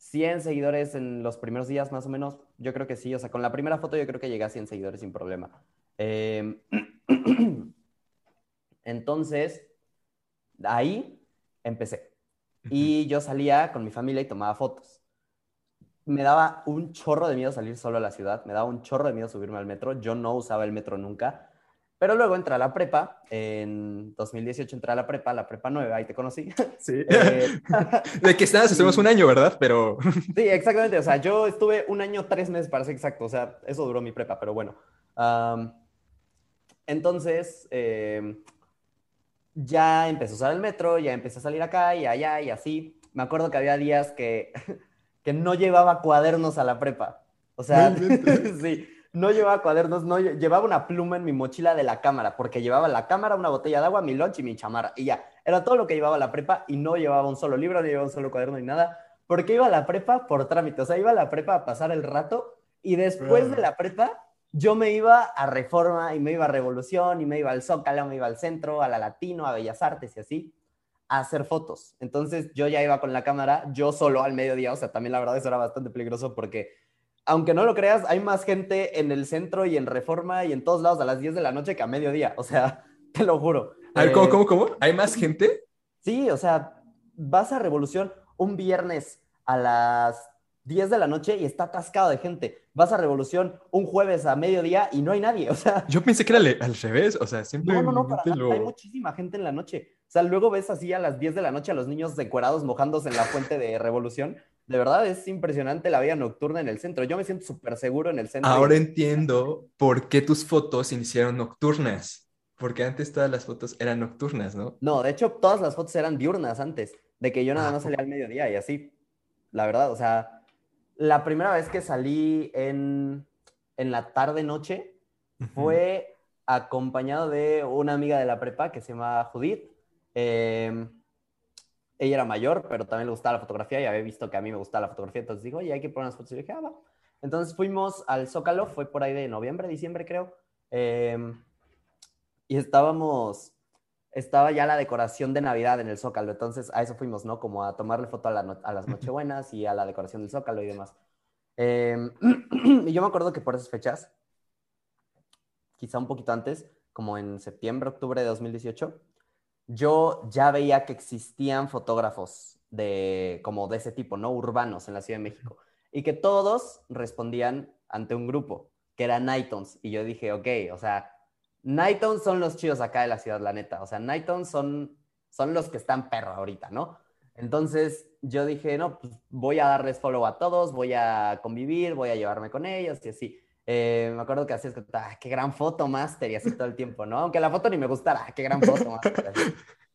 100 seguidores en los primeros días más o menos, yo creo que sí, o sea, con la primera foto yo creo que llegué a 100 seguidores sin problema. Em, [clears throat] entonces, ahí empecé. Y yo salía con mi familia y tomaba fotos. Me daba un chorro de miedo salir solo a la ciudad, me daba un chorro de miedo subirme al metro. Yo no usaba el metro nunca. Pero luego entré a la prepa, en 2018 entré a la prepa, la prepa nueva, ahí te conocí. [laughs] Sí. Eh, [laughs] de que estabas, [laughs] estuvimos un año, ¿verdad? Pero... Sí, exactamente, o sea, yo estuve un año, tres meses para ser exacto, o sea, eso duró mi prepa, pero bueno. entonces, em, ya empecé a usar el metro, ya empecé a salir acá y allá y así. Me acuerdo que había días que, que no llevaba cuadernos a la prepa. O sea, sí no llevaba cuadernos, no llevaba una pluma en mi mochila de la cámara, porque llevaba la cámara, una botella de agua, mi lunch y mi chamarra. Y ya, era todo lo que llevaba a la prepa y no llevaba un solo libro, no llevaba un solo cuaderno ni nada, porque iba a la prepa por trámite. O sea, iba a la prepa a pasar el rato y después de la prepa yo me iba a Reforma y me iba a Revolución y me iba al Zócalo, me iba al centro, a la Latino, a Bellas Artes y así. a hacer fotos. Entonces yo ya iba con la cámara, yo solo al mediodía, o sea, también la verdad eso era bastante peligroso porque, aunque no lo creas, hay más gente en el centro y en Reforma y en todos lados a las 10 de la noche que a mediodía, o sea, [laughs] te lo juro. A ver, ¿cómo, eh, cómo, cómo? ¿Hay más gente? Sí, o sea, vas a Revolución un viernes a las 10 de la noche y está atascado de gente. Vas a Revolución un jueves a mediodía y no hay nadie, o sea... Yo pensé que era al revés, o sea, siempre... No, no, no, para hay muchísima gente en la noche. O sea, luego ves así a las 10 de la noche a los niños decorados mojándose en la fuente de Revolución. De verdad es impresionante la vida nocturna en el centro. Yo me siento súper seguro en el centro. Ahora entiendo por qué tus fotos iniciaron nocturnas. Porque antes todas las fotos eran nocturnas, ¿no? No, de hecho, todas las fotos eran diurnas antes, de que yo nada ah, más salía al mediodía y así. La verdad, o sea, la primera vez que salí en, la tarde-noche fue acompañado de una amiga de la prepa que se llama Judith. Em, ella era mayor, pero también le gustaba la fotografía y había visto que a mí me gustaba la fotografía. Entonces dijo, oye, hay que poner unas fotos. Y dije, ah, va. Entonces fuimos al Zócalo, fue por ahí de noviembre, diciembre, creo. Em, y estábamos estaba ya la decoración de Navidad en el Zócalo, entonces a eso fuimos, ¿no? Como a tomarle foto a, las Nochebuenas y a la decoración del Zócalo y demás. Em, [clears throat] y yo me acuerdo que por esas fechas, quizá un poquito antes, como en septiembre, octubre de 2018, yo ya veía que existían fotógrafos de, como de ese tipo, ¿no? Urbanos en la Ciudad de México. Y que todos respondían ante un grupo, que era Nightons. Y yo dije, ok, o sea, Nightons son los chidos acá de la ciudad, la neta. O sea, Nightons son, son los que están perro ahorita, ¿no? Entonces yo dije, no, pues voy a darles follow a todos, voy a convivir, voy a llevarme con ellos y así. Eh, me acuerdo que que, ah, qué gran foto, Master, y así todo el tiempo, ¿no? Aunque la foto ni me gustara, ah, qué gran foto, Master.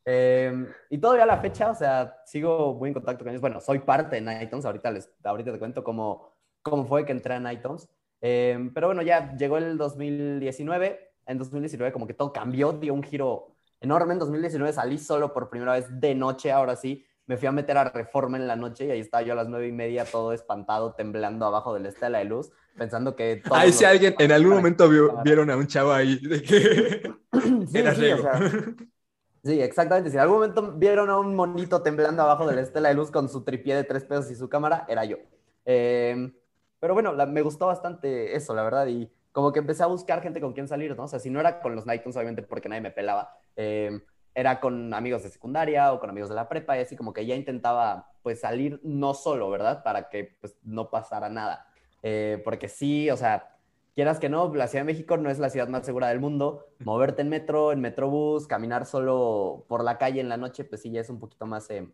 Eh, y todavía a la fecha, o sea, sigo muy en contacto con ellos. Bueno, soy parte de Nightons, ahorita, les, ahorita te cuento cómo, cómo fue que entré a Nightons. Eh, pero bueno, ya llegó el 2019 en 2019 como que todo cambió, dio un giro enorme. En 2019 salí solo por primera vez de noche, ahora sí. Me fui a meter a Reforma en la noche y ahí estaba yo a las nueve y media todo espantado, temblando abajo de la estela de luz, pensando que... Ahí si alguien en algún momento vieron a un chavo ahí [laughs] de que sí, era sí, sí, exactamente. Si en algún momento vieron a un monito temblando abajo de la estela de luz con su tripié de tres pesos y su cámara, era yo. Em, pero bueno, me gustó bastante eso, la verdad. Y como que empecé a buscar gente con quien salir, ¿no? O sea, si no era con los Nightons, obviamente porque nadie me pelaba, eh, era con amigos de secundaria o con amigos de la prepa y así como que ya intentaba pues salir no solo, ¿verdad? Para que pues no pasara nada. Eh, porque sí, o sea, quieras que no, la Ciudad de México no es la ciudad más segura del mundo. Moverte en metro, en metrobús, caminar solo por la calle en la noche, pues sí ya es un poquito más, eh,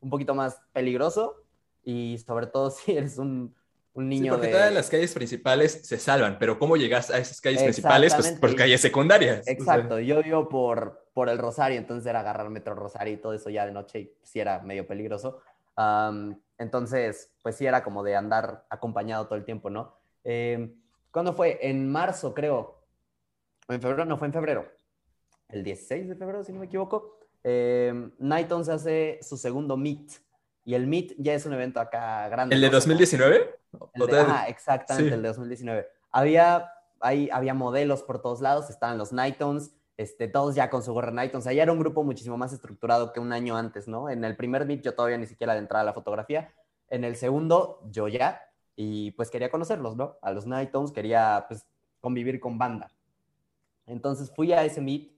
un poquito más peligroso. Y sobre todo [laughs] si eres un, un niño sí, porque todas las calles principales se salvan, pero ¿cómo llegas a esas calles principales? Pues por calles secundarias. Exacto, yo vivo por, por el Rosario, entonces era agarrar Metro Rosario y todo eso ya de noche y sí era medio peligroso. Entonces, pues sí era como de andar acompañado todo el tiempo, ¿no? Eh, ¿Cuándo fue? En marzo, creo. En febrero, no, fue en febrero. El 16 de febrero, si no me equivoco. Eh, Nighton hace su segundo Meet. Y el Meet ya es un evento acá grande. ¿El de 2019? ah, exactamente, el de 2019. Había, ahí, había modelos por todos lados, estaban los Nightons, este, todos ya con su gorra Nightons. O sea, ya era un grupo muchísimo más estructurado que un año antes, ¿no? En el primer Meet yo todavía ni siquiera entraba a la fotografía. En el segundo, yo ya. Y pues quería conocerlos, ¿no? A los Nightons, quería pues convivir con banda. Entonces fui a ese Meet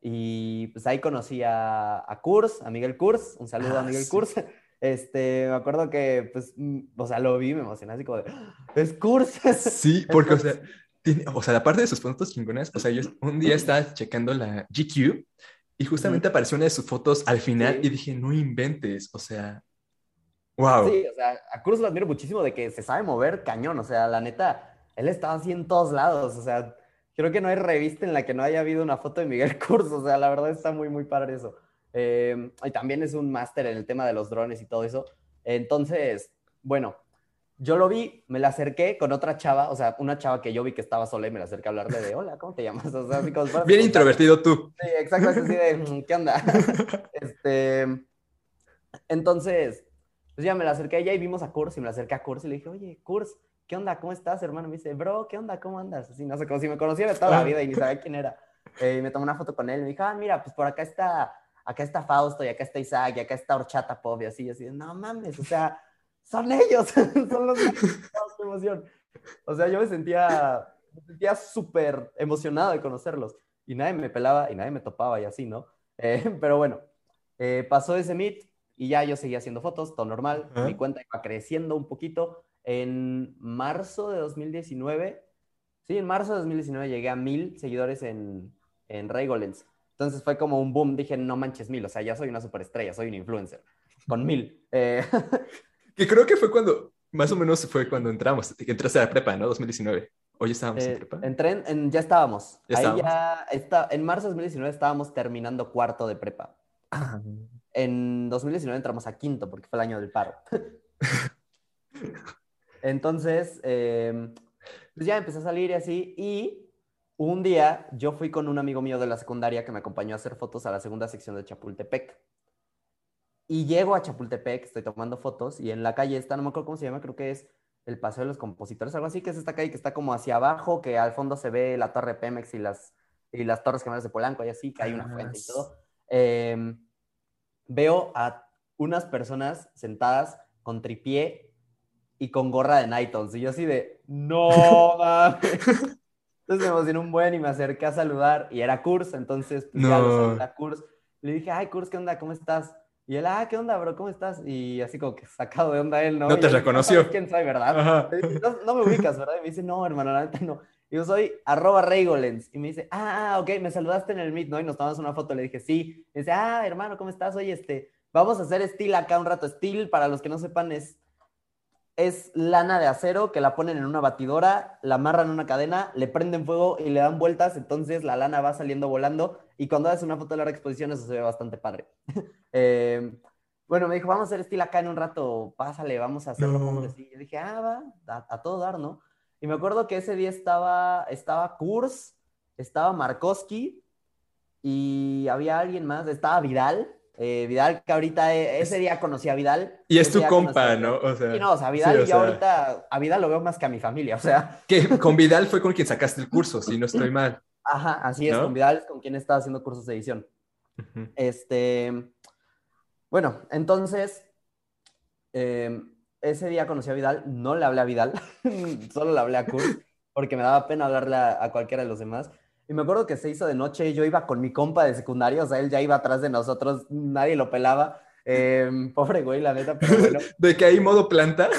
y pues ahí conocí a, a Kurs, a Miguel Kurs. Un saludo a ah, Miguel Kurs. [laughs] Este, me acuerdo que, pues, mm, o sea, lo vi, me emocioné así como de, ¡Ah! es Kurz. Sí, [laughs] porque, o sea, tiene, o sea, aparte de sus fotos chingonas, o sea, yo un día estaba checando la GQ y justamente apareció una de sus fotos al final y dije, no inventes, o sea, wow. Sí, o sea, a Kurz lo admiro muchísimo de que se sabe mover cañón, o sea, la neta, él estaba así en todos lados, o sea, creo que no hay revista en la que no haya habido una foto de Miguel [laughs] Kurz, o sea, la verdad está muy, muy padre eso. Eh, y también es un máster en el tema de los drones y todo eso. Entonces, bueno, yo lo vi, me la acerqué con otra chava, o sea, una chava que yo vi que estaba sola y me la acerqué a hablarle de, hola, ¿cómo te llamas? O sea, así como, Bien introvertido tú. Sí, exacto, así de, mm, ¿qué onda? [laughs] este, entonces, pues ya me la acerqué a ella y vimos a Kurs y me la acerqué a Kurs y le dije, oye, Kurs, ¿qué onda? ¿Cómo estás, hermano? Me dice, bro, ¿qué onda? ¿Cómo andas? Así, no sé, como si me conociera toda la vida y ni sabía quién era. Eh, y me tomé una foto con él y me dijo, ah, mira, pues por acá está acá está Fausto y acá está Isaac y acá está Horchata Pop y así, y así, no mames, o sea, son ellos, [laughs] son los qué emoción. O sea, yo me sentía, me sentía súper emocionado de conocerlos y nadie me pelaba y nadie me topaba y así, ¿no? [laughs] Eh, pero bueno, eh, pasó ese meet y ya yo seguía haciendo fotos, todo normal, mi cuenta iba creciendo un poquito. En marzo de 2019, sí, en marzo de 2019 llegué a mil seguidores en, en Golens. Entonces fue como un boom, dije, no manches mil, o sea, ya soy una superestrella, soy un influencer, con mil. [laughs] Que creo que fue cuando, más o menos fue cuando entramos, entraste a la prepa, ¿no? 2019. Hoy estábamos en eh, prepa. Entré en, ya estábamos. ¿Ya Ahí ya está, en marzo de 2019 estábamos terminando cuarto de prepa. Ah. En 2019 entramos a quinto porque fue el año del paro. [laughs] Entonces, em, pues ya empecé a salir y así. Y un día yo fui con un amigo mío de la secundaria que me acompañó a hacer fotos a la segunda sección de Chapultepec. Y llego a Chapultepec, estoy tomando fotos y en la calle está, no me acuerdo cómo se llama, creo que es el Paseo de los Compositores, algo así, que es esta calle que está como hacia abajo, que al fondo se ve la Torre Pemex y las, y las Torres Gemelas de Polanco y así, que hay una fuente y todo. Em, veo a unas personas sentadas con tripié y con gorra de Nightons. Y yo así de, no [laughs] mames. Entonces me emocioné un buen y me acerqué a saludar y era Kurs, entonces pues, ya lo saludé a Kurs. Le dije, ay, Kurs, ¿qué onda? ¿Cómo estás? Y él, ah, ¿qué onda, bro? ¿Cómo estás? Y así como que sacado de onda él, ¿no? No te reconoció. ¿Quién soy, verdad? No, me ubicas, ¿verdad? Y me dice, no, hermano, la neta no. Y yo soy arroba Reygolens. Y me dice, ah, ok, me saludaste en el Meet, ¿no? Y nos tomamos una foto. Le dije, sí. Y dice, ah, hermano, ¿cómo estás? Oye, este, vamos a hacer steel acá un rato. Steel, para los que no sepan, es es lana de acero que la ponen en una batidora, la amarran en una cadena, le prenden fuego y le dan vueltas, entonces la lana va saliendo volando y cuando haces una foto de larga exposición eso se ve bastante padre. [laughs] Em, bueno, me dijo, vamos a hacer estilo acá en un rato, pásale, vamos a hacerlo como así. Yo dije, ah, va, a, todo dar, ¿no? Y me acuerdo que ese día estaba, estaba Kurs, estaba Markowski y había alguien más, estaba Vidal, eh, Vidal, que ahorita eh, ese día conocí a Vidal. Y es tu compa, ¿no? O sea, sí, no, o sea, Vidal, yo ahorita a Vidal lo veo más que a mi familia, o sea. Que con [laughs] Vidal fue con quien sacaste el curso, si no estoy mal. [laughs] Ajá, así es, con Vidal con quien estaba haciendo cursos de edición. Este. Bueno, entonces. Em, ese día conocí a Vidal, no le hablé a Vidal, [laughs] solo le hablé a Kurt, [laughs] porque me daba pena hablarle a cualquiera de los demás. Y me acuerdo que se hizo de noche y yo iba con mi compa de secundaria, o sea, él ya iba atrás de nosotros, nadie lo pelaba. Em, [laughs] pobre güey, la neta, pero bueno. [laughs] ¿De que hay modo planta?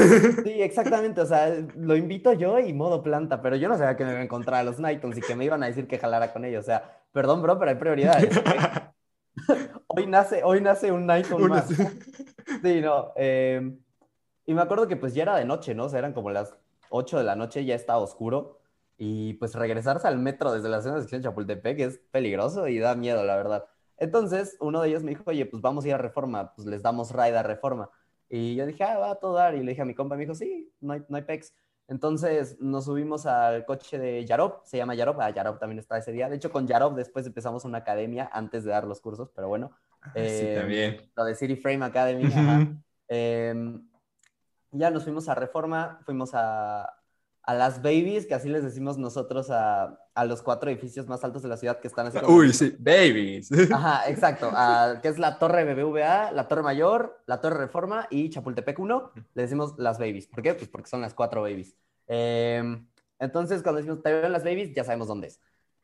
Sí, exactamente, o sea, lo invito yo y modo planta, pero yo no sabía que me iba a encontrar a los Nightons y que me iban a decir que jalara con ellos, o sea, perdón, bro, pero hay prioridades. [laughs] hoy, nace, hoy nace un Nighton más. Sí, no. Em, y me acuerdo que pues ya era de noche, ¿no? O sea, eran como las 8 de la noche, ya estaba oscuro. Y pues regresarse al metro desde la zona de Chapultepec es peligroso y da miedo, la verdad. Entonces, uno de ellos me dijo, oye, pues vamos a ir a Reforma, pues les damos ride a Reforma. Y yo dije, ah, va a todo dar. Y le dije a mi compa, me dijo, sí, no hay, no hay pex. Entonces nos subimos al coche de Yarop, se llama Yarop, ah, Yarop también está ese día. De hecho, con Yarop después empezamos una academia antes de dar los cursos, pero bueno. Ah, sí, em, también. Lo de City Frame Academy. Em, ya nos fuimos a Reforma, fuimos a, a las babies, que así les decimos nosotros a, a, los cuatro edificios más altos de la ciudad que están así. Uy, sí, babies. [laughs] Ajá, exacto. que es la Torre BBVA, la Torre Mayor, la Torre Reforma y Chapultepec 1. Le decimos las babies. ¿Por qué? Pues porque son las cuatro babies. Em, entonces, cuando decimos te veo las babies, ya sabemos dónde es.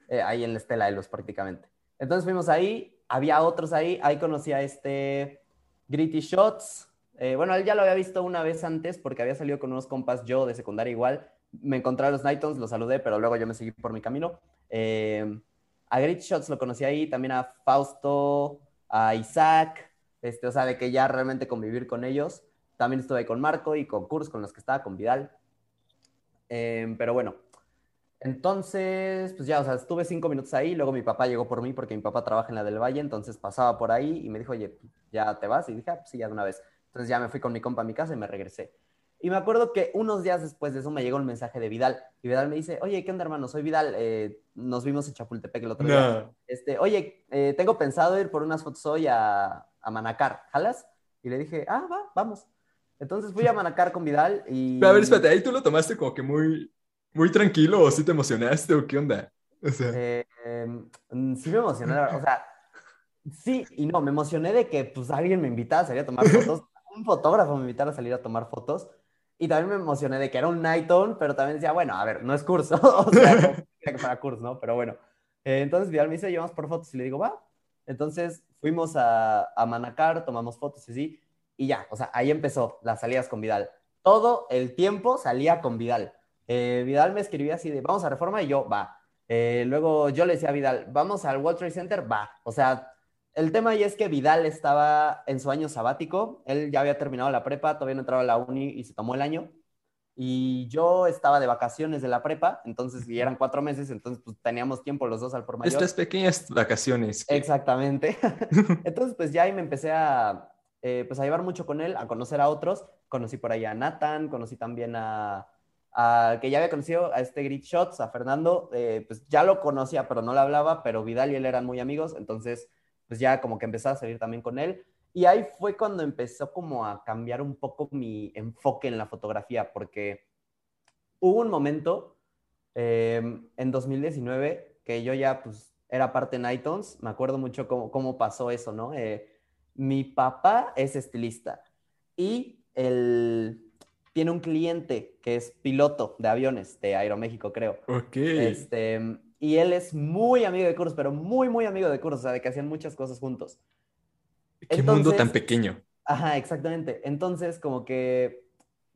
Eh, ahí en la Estela de Luz, prácticamente. Entonces fuimos ahí, había otros ahí. Ahí conocí a este Gritty Shots. Eh, bueno, él ya lo había visto una vez antes porque había salido con unos compas yo de secundaria igual me encontré a los Nightons, los saludé, pero luego yo me seguí por mi camino. Eh, a Great Shots lo conocí ahí, también a Fausto, a Isaac, este, o sea, de que ya realmente convivir con ellos. También estuve con Marco y con Kurs, con los que estaba, con Vidal. Eh, pero bueno, entonces, pues ya, o sea, estuve cinco minutos ahí, luego mi papá llegó por mí porque mi papá trabaja en la del Valle, entonces pasaba por ahí y me dijo, oye, ya te vas, y dije, ah, pues sí, ya de una vez. Entonces ya me fui con mi compa a mi casa y me regresé. Y me acuerdo que unos días después de eso me llegó un mensaje de Vidal. Y Vidal me dice, oye, ¿qué onda, hermano? Soy Vidal. Eh, nos vimos en Chapultepec el otro día. Este, oye, eh, tengo pensado ir por unas fotos hoy a, a, Manacar. ¿Jalas? Y le dije, ah, va, vamos. Entonces fui a Manacar con Vidal y... a ver, espérate, ahí tú lo tomaste como que muy, muy tranquilo o sí te emocionaste o qué onda. O sea... Eh, em, sí me emocioné, o sea Sí, y no, me emocioné de que pues alguien me invitara a salir a tomar fotos, [laughs] un fotógrafo me invitara a salir a tomar fotos, y también me emocioné de que era un Nighton, pero también decía, bueno, a ver, no es curso, [laughs] o sea, no [laughs] que fuera curso, ¿no? Pero bueno, eh, entonces Vidal me dice, llevamos por fotos, y le digo, va. Entonces fuimos a, a Manacar, tomamos fotos y así, y ya, o sea, ahí empezó las salidas con Vidal. Todo el tiempo salía con Vidal. Eh, Vidal me escribía así de, vamos a Reforma, y yo, va. Eh, luego yo le decía a Vidal, vamos al World Trade Center, va. O sea, el tema ahí es que Vidal estaba en su año sabático, él ya había terminado la prepa, todavía no entraba a la uni y se tomó el año. Y yo estaba de vacaciones de la prepa, entonces, y eran cuatro meses, entonces pues teníamos tiempo los dos al por mayor. Estas pequeñas vacaciones. Exactamente. [laughs] entonces, pues ya ahí me empecé a, eh, pues a llevar mucho con él, a conocer a otros. Conocí por ahí a Nathan, conocí también a, a que ya había conocido a este Grit Shots, a Fernando, eh, pues ya lo conocía, pero no le hablaba, pero Vidal y él eran muy amigos, entonces pues ya como que empecé a salir también con él. Y ahí fue cuando empezó como a cambiar un poco mi enfoque en la fotografía, porque hubo un momento eh, en 2019 que yo ya pues era parte de iTunes, me acuerdo mucho cómo, cómo pasó eso, ¿no? Eh, mi papá es estilista y él tiene un cliente que es piloto de aviones de Aeroméxico, creo. Ok. Este, y él es muy amigo de Cursos, pero muy, muy amigo de Cursos, o sea, de que hacían muchas cosas juntos. Qué mundo tan pequeño. Ajá, exactamente. Entonces, como que,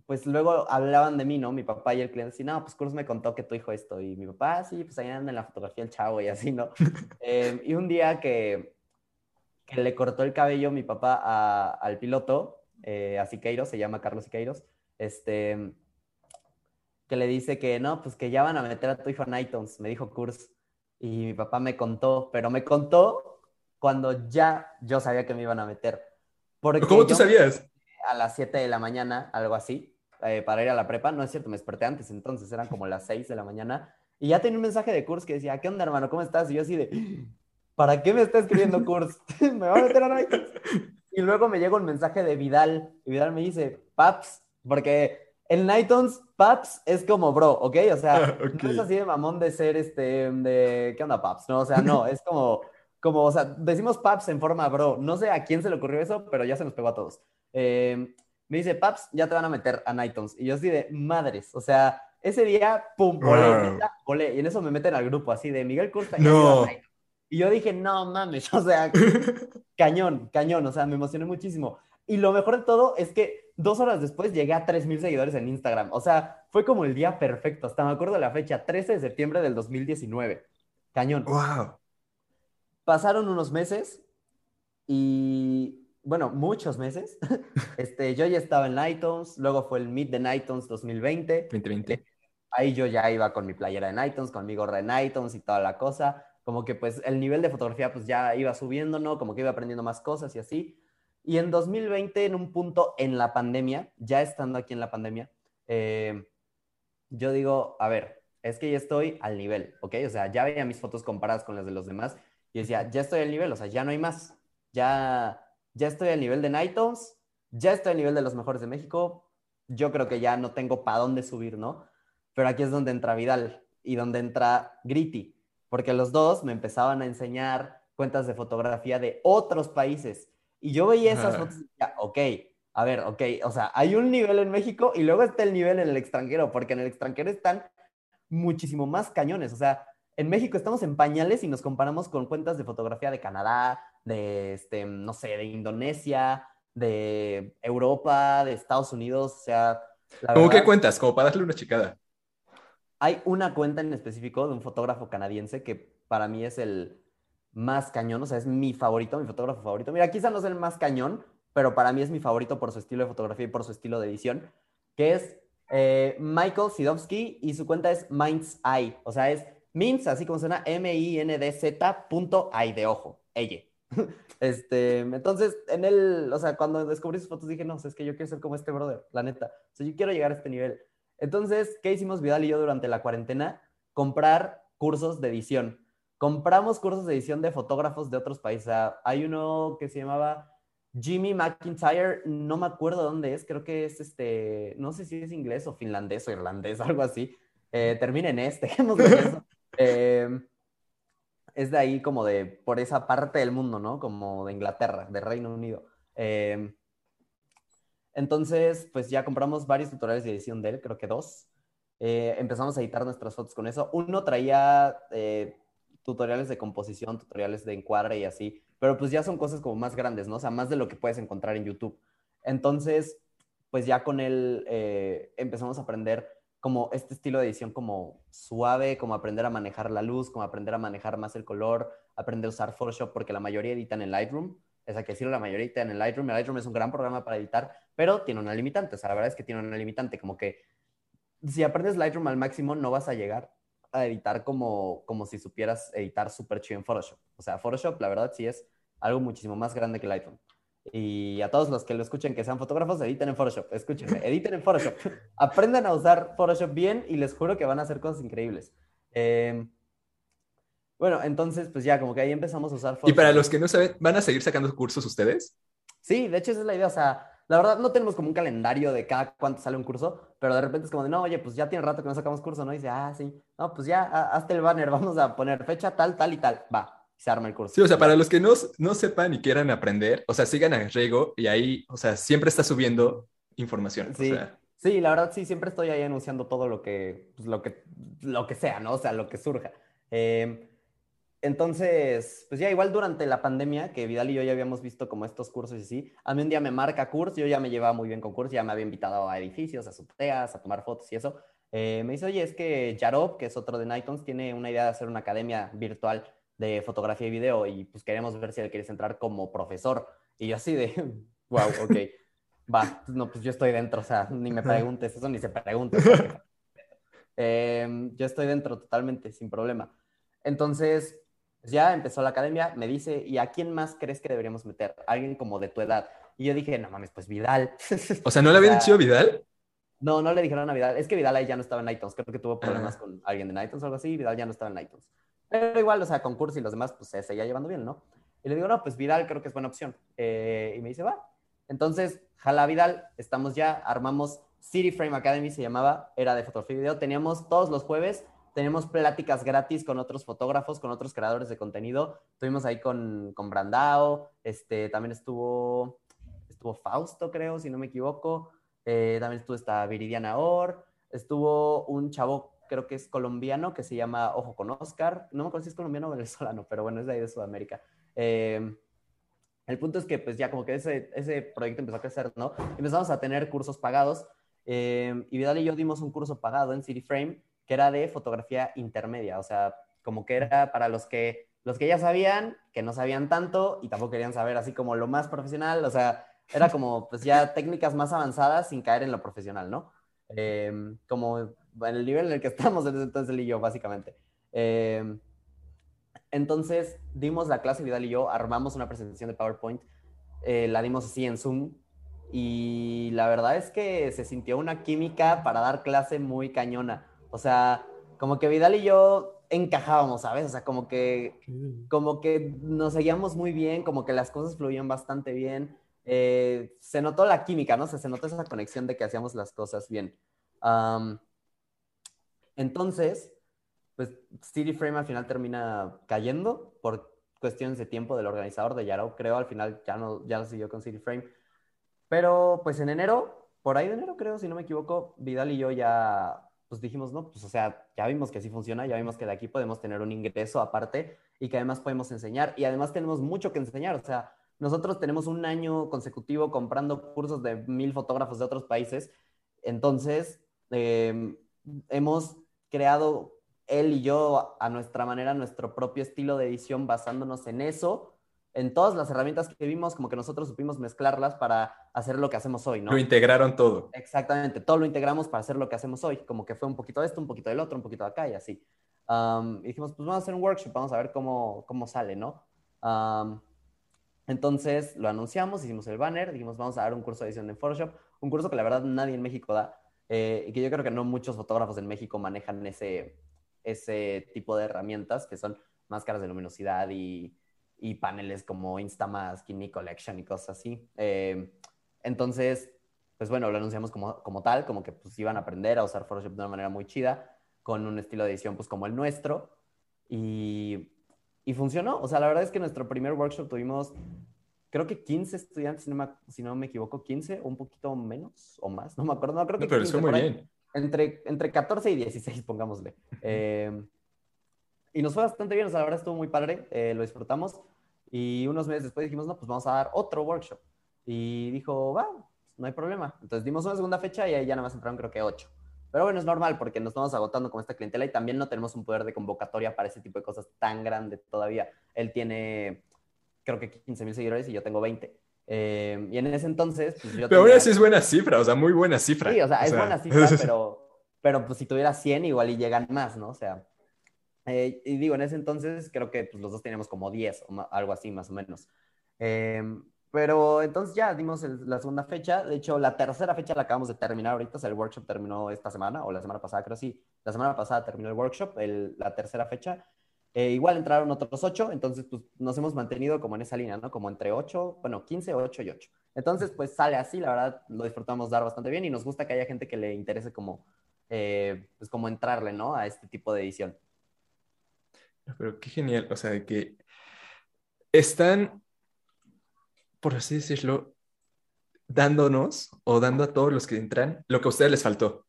pues luego hablaban de mí, ¿no? Mi papá y el cliente, así, no, pues Cursos me contó que tu hijo esto. Y mi papá, ah, sí, pues ahí anda en la fotografía el chavo y así, ¿no? [laughs] Em, y un día que, que le cortó el cabello mi papá al piloto, eh, a Siqueiros, se llama Carlos Siqueiros, este, que le dice que no, pues que ya van a meter a tu hijo en iTunes, me dijo Kurs. Y mi papá me contó, pero me contó cuando ya yo sabía que me iban a meter. Porque ¿Cómo tú sabías? A las 7 de la mañana, algo así, eh, para ir a la prepa. No es cierto, me desperté antes, entonces eran como las 6 de la mañana. Y ya tenía un mensaje de Kurs que decía, ¿qué onda, hermano? ¿Cómo estás? Y yo así de, ¿para qué me está escribiendo Kurs? [laughs] me va a meter a iTunes. Y luego me llega un mensaje de Vidal. Y Vidal me dice, Paps, porque el Nightons, Paps es como bro, ¿ok? O sea, [laughs] no es así de mamón de ser este, de, ¿qué onda Paps? No, o sea, no, es como, como, o sea, decimos Paps en forma bro. No sé a quién se le ocurrió eso, pero ya se nos pegó a todos. Eh, me dice, Paps, ya te van a meter a Nightons. Y yo así de, madres, o sea, ese día, pum, volé, Y en eso me meten al grupo, así de Miguel Costa y no. Y yo dije, no mames, [laughs] o sea, [laughs] cañón, cañón, o sea, me emocioné muchísimo. Y lo mejor de todo es que dos horas después llegué a 3.000 seguidores en Instagram. O sea, fue como el día perfecto. Hasta me acuerdo de la fecha, 13 de septiembre del 2019. Cañón. ¡Wow! Pasaron unos meses y, bueno, muchos meses. [laughs] este, yo ya estaba en iTunes, luego fue el Meet the iTunes 2020. 2020. Ahí yo ya iba con mi playera de iTunes, con mi gorra de iTunes y toda la cosa. Como que pues el nivel de fotografía pues ya iba subiendo, ¿no? Como que iba aprendiendo más cosas y así. Y en 2020, en un punto en la pandemia, ya estando aquí en la pandemia, eh, yo digo, a ver, es que ya estoy al nivel, ¿ok? O sea, ya veía mis fotos comparadas con las de los demás y decía, ya estoy al nivel, o sea, ya no hay más. Ya, ya estoy al nivel de Nightons, ya estoy al nivel de los mejores de México. Yo creo que ya no tengo para dónde subir, ¿no? Pero aquí es donde entra Vidal y donde entra Gritty, porque los dos me empezaban a enseñar cuentas de fotografía de otros países y yo veía esas fotos y decía, ok, a ver, ok, o sea, hay un nivel en México y luego está el nivel en el extranjero, porque en el extranjero están muchísimo más cañones. O sea, en México estamos en pañales y nos comparamos con cuentas de fotografía de Canadá, de, este, no sé, de Indonesia, de Europa, de Estados Unidos, o sea... ¿Cómo qué cuentas? Como para darle una chicada. Hay una cuenta en específico de un fotógrafo canadiense que para mí es el, más cañón, o sea, es mi favorito, mi fotógrafo favorito. Mira, quizá no es el más cañón, pero para mí es mi favorito por su estilo de fotografía y por su estilo de edición, que es eh, Michael Sidowski y su cuenta es Mind's Eye, o sea, es Minds, así como suena, M-I-N-D-Z punto I de ojo, ella. [laughs] Este, entonces, en él, o sea, cuando descubrí sus fotos dije, no, es que yo quiero ser como este brother, la neta. O sea, yo quiero llegar a este nivel. Entonces, ¿qué hicimos Vidal y yo durante la cuarentena? Comprar cursos de edición compramos cursos de edición de fotógrafos de otros países. hay uno que se llamaba Jimmy McIntyre, no me acuerdo dónde es, creo que es este, no sé si es inglés o finlandés o irlandés, [laughs] algo así. Eh, termina en este, [laughs] eh, es de ahí como de, por esa parte del mundo, ¿no? Como de Inglaterra, de Reino Unido. Em, entonces, pues ya compramos varios tutoriales de edición de él, creo que dos. Eh, empezamos a editar nuestras fotos con eso. Uno traía eh, tutoriales de composición, tutoriales de encuadre y así, pero pues ya son cosas como más grandes, ¿no? O sea, más de lo que puedes encontrar en YouTube. Entonces, pues ya con él eh, empezamos a aprender como este estilo de edición como suave, como aprender a manejar la luz, como aprender a manejar más el color, aprender a usar Photoshop, porque la mayoría editan en Lightroom. Es que decirlo, la mayoría editan en Lightroom. El Lightroom es un gran programa para editar, pero tiene una limitante. O sea, la verdad es que tiene una limitante, como que si aprendes Lightroom al máximo, no vas a llegar a editar como, como si supieras editar súper chido en Photoshop. O sea, Photoshop, la verdad, sí es algo muchísimo más grande que Lightroom. Y a todos los que lo escuchen que sean fotógrafos, editen en Photoshop. Escúchenme, [laughs] editen en Photoshop. Aprendan a usar Photoshop bien y les juro que van a hacer cosas increíbles. Em, bueno, entonces, pues ya, como que ahí empezamos a usar Photoshop. Y para los que no saben, ¿van a seguir sacando cursos ustedes? Sí, de hecho esa es la idea. O sea, la verdad no tenemos como un calendario de cada cuánto sale un curso, pero de repente es como de, no, oye, pues ya tiene rato que no sacamos curso, ¿no? Y dice, ah, sí, no, pues ya, hazte el banner, [laughs] vamos a poner fecha tal, tal y tal. Va, se arma el curso. Sí, o sea, para los que no, no sepan y quieran aprender, o sea, sigan a Rego y ahí, o sea, siempre está subiendo información. Sí. Sí, la verdad sí, siempre estoy ahí anunciando todo lo que, pues, lo que, lo que sea, ¿no? O sea, lo que surja. Em, entonces, pues ya igual durante la pandemia, que Vidal y yo ya habíamos visto como estos cursos y así, a mí un día me marca curso, yo ya me llevaba muy bien con cursos, ya me había invitado a edificios, a subteas, a tomar fotos y eso. Eh, me dice, oye, es que Jarob, que es otro de Nightons, tiene una idea de hacer una academia virtual de fotografía y video y pues queremos ver si él quieres entrar como profesor. Y yo así de, [laughs] wow, ok, va, no, pues yo estoy dentro, o sea, ni me preguntes eso, ni se pregunte. [laughs] Em, yo estoy dentro totalmente, sin problema. Entonces, pues, ya empezó la academia, me dice, ¿y a quién más crees que deberíamos meter? Alguien como de tu edad. Y yo dije, no mames, pues Vidal. O sea, ¿no le habían [laughs] dicho Vidal? No, no le dijeron a Vidal. Es que Vidal ahí ya no estaba en Nightons. Creo que tuvo problemas con alguien de Nightons o algo así. Vidal ya no estaba en Nightons. Pero igual, o sea, concurso y los demás, pues se seguía llevando bien, ¿no? Y le digo, no, pues Vidal creo que es buena opción. Eh, y me dice, va. Entonces, jala Vidal, estamos ya, armamos City Frame Academy, se llamaba, era de fotografía y video. Teníamos todos los jueves, teníamos pláticas gratis con otros fotógrafos, con otros creadores de contenido. Estuvimos ahí con, con Brandao, este, también estuvo, estuvo Fausto, creo, si no me equivoco. Eh, también estuvo esta Viridiana Or, estuvo un chavo creo que es colombiano, que se llama Ojo con Oscar. No me acuerdo si es colombiano o venezolano, pero bueno, es de ahí de Sudamérica. Em, el punto es que pues ya como que ese, ese proyecto empezó a crecer, ¿no? Empezamos a tener cursos pagados em, y Vidal y yo dimos un curso pagado en City Frame que era de fotografía intermedia, o sea, como que era para los que, los que ya sabían, que no sabían tanto y tampoco querían saber así como lo más profesional, o sea, era como pues ya técnicas más avanzadas sin caer en lo profesional, ¿no? Em, como en el nivel en el que estamos desde entonces él y yo, básicamente. Em, entonces, dimos la clase, Vidal y yo, armamos una presentación de PowerPoint, eh, la dimos así en Zoom, y la verdad es que se sintió una química para dar clase muy cañona. O sea, como que Vidal y yo encajábamos, ¿sabes? O sea, como que, como que nos seguíamos muy bien, como que las cosas fluían bastante bien. Eh, se notó la química, ¿no? se notó esa conexión de que hacíamos las cosas bien. Entonces, pues City Frame al final termina cayendo por cuestiones de tiempo del organizador de Yarrow, creo, al final ya no, ya no siguió con City Frame. Pero pues en enero, por ahí de enero creo, si no me equivoco, Vidal y yo ya pues dijimos, no, pues o sea, ya vimos que así funciona, ya vimos que de aquí podemos tener un ingreso aparte y que además podemos enseñar y además tenemos mucho que enseñar, o sea, nosotros tenemos un año consecutivo comprando cursos de mil fotógrafos de otros países, entonces eh, hemos creado él y yo a nuestra manera nuestro propio estilo de edición basándonos en eso, en todas las herramientas que vimos, como que nosotros supimos mezclarlas para hacer lo que hacemos hoy, ¿no? Lo integraron todo. Exactamente, todo lo integramos para hacer lo que hacemos hoy, como que fue un poquito de esto, un poquito del otro, un poquito de acá y así. y dijimos, pues vamos a hacer un workshop, vamos a ver cómo, cómo sale, ¿no? entonces lo anunciamos, hicimos el banner, dijimos, vamos a dar un curso de edición en Photoshop, un curso que la verdad nadie en México da. Eh, y que yo creo que no muchos fotógrafos en México manejan ese, ese tipo de herramientas que son máscaras de luminosidad y, y paneles como Instamask, Kini Collection y cosas así. Eh, entonces, pues bueno, lo anunciamos como, como tal, como que pues iban a aprender a usar Photoshop de una manera muy chida, con un estilo de edición pues como el nuestro. Y y funcionó. O sea, la verdad es que nuestro primer workshop tuvimos, creo que 15 estudiantes, si no me, si no me equivoco, 15 o un poquito menos o más, no me acuerdo, no creo que... pero muy bien. Entre, entre 14 y 16, pongámosle. Eh, y nos fue bastante bien, o sea, la verdad estuvo muy padre, eh, lo disfrutamos. Y unos meses después dijimos, no, pues vamos a dar otro workshop. Y dijo, va, no hay problema. Entonces dimos una segunda fecha y ahí ya nada más entraron creo que ocho. Pero bueno, es normal porque nos estamos agotando con esta clientela y también no tenemos un poder de convocatoria para ese tipo de cosas tan grande todavía. Él tiene, creo que 15 mil seguidores y yo tengo 20. Eh, y en ese entonces, pues yo Pero ahora sí es buena cifra, o sea, muy buena cifra. Sí, o sea, es buena cifra, [laughs] pero, pero pues si tuviera 100 igual y llegan más, ¿no? O sea, eh, y digo, en ese entonces creo que pues, los dos teníamos como 10 o algo así más o menos. Eh, pero entonces ya dimos la segunda fecha. De hecho, la tercera fecha la acabamos de terminar ahorita. O sea, el workshop terminó esta semana o la semana pasada, creo sí. La semana pasada terminó el workshop, la tercera fecha. Eh, igual entraron otros ocho, entonces pues nos hemos mantenido como en esa línea, ¿no? Como entre ocho, bueno, 15, 8 y 8. Entonces pues sale así, la verdad lo disfrutamos dar bastante bien y nos gusta que haya gente que le interese como, pues como entrarle, ¿no? A este tipo de edición. Pero qué genial, o sea, que están, por así decirlo, dándonos o dando a todos los que entran lo que a ustedes les faltó.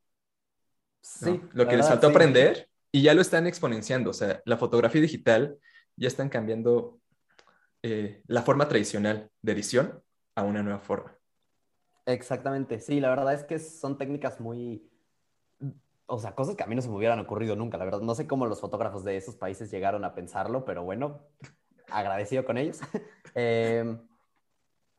Sí. Lo que les faltó aprender y ya lo están exponenciando. O sea, la fotografía digital ya están cambiando eh, la forma tradicional de edición a una nueva forma. Exactamente, sí, la verdad es que son técnicas muy, o sea, cosas que a mí no se me hubieran ocurrido nunca, la verdad. No sé cómo los fotógrafos de esos países llegaron a pensarlo, pero bueno, agradecido con ellos. [laughs] Em,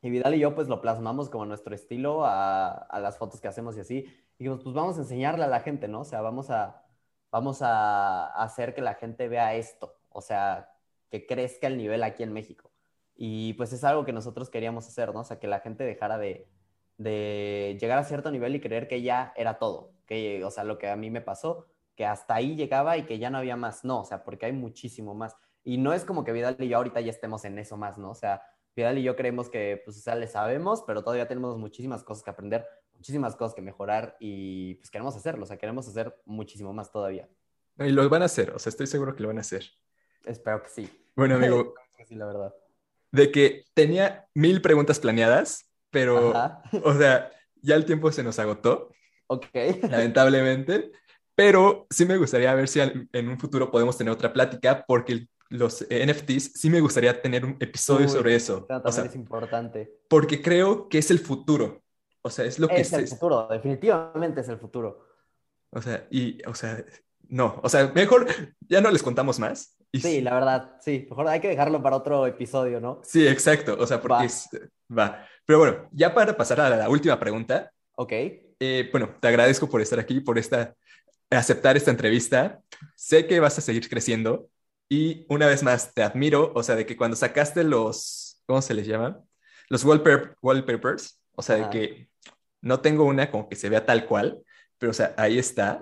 y Vidal y yo pues lo plasmamos como nuestro estilo a, las fotos que hacemos y así. Y dijimos, pues vamos a enseñarle a la gente, ¿no? O sea, vamos a, vamos a hacer que la gente vea esto, o sea, que crezca el nivel aquí en México. Y pues es algo que nosotros queríamos hacer, ¿no? O sea, que la gente dejara de, de llegar a cierto nivel y creer que ya era todo que, o sea, lo que a mí me pasó, que hasta ahí llegaba y que ya no había más, no, o sea, porque hay muchísimo más. Y no es como que Vidal y yo ahorita ya estemos en eso más, ¿no? O sea, Vidal y yo creemos que, pues, o sea, le sabemos, pero todavía tenemos muchísimas cosas que aprender, muchísimas cosas que mejorar y pues queremos hacerlo, o sea, queremos hacer muchísimo más todavía. Y lo van a hacer, o sea, estoy seguro que lo van a hacer. Espero que sí. Bueno, amigo. [laughs] sí, la verdad. De que tenía mil preguntas planeadas, pero, o sea, ya el tiempo se nos agotó. Ok. Lamentablemente. Pero sí me gustaría ver si en un futuro podemos tener otra plática, porque los NFTs sí me gustaría tener un episodio sobre eso. O sea, es importante. Porque creo que es el futuro. O sea, es lo que es. el futuro, definitivamente es el futuro. O sea, y, o sea, no, o sea, mejor ya no les contamos más. sí, la verdad, sí, mejor hay que dejarlo para otro episodio, ¿no? Sí, exacto, o sea, porque va. va. Pero bueno, ya para pasar a la última pregunta. Ok. Eh, bueno, te agradezco por estar aquí, por esta, aceptar esta entrevista. Sé que vas a seguir creciendo y una vez más te admiro, o sea, de que cuando sacaste los, ¿cómo se les llama? Los wallpapers, o sea, de que no tengo una como que se vea tal cual, pero o sea, ahí está.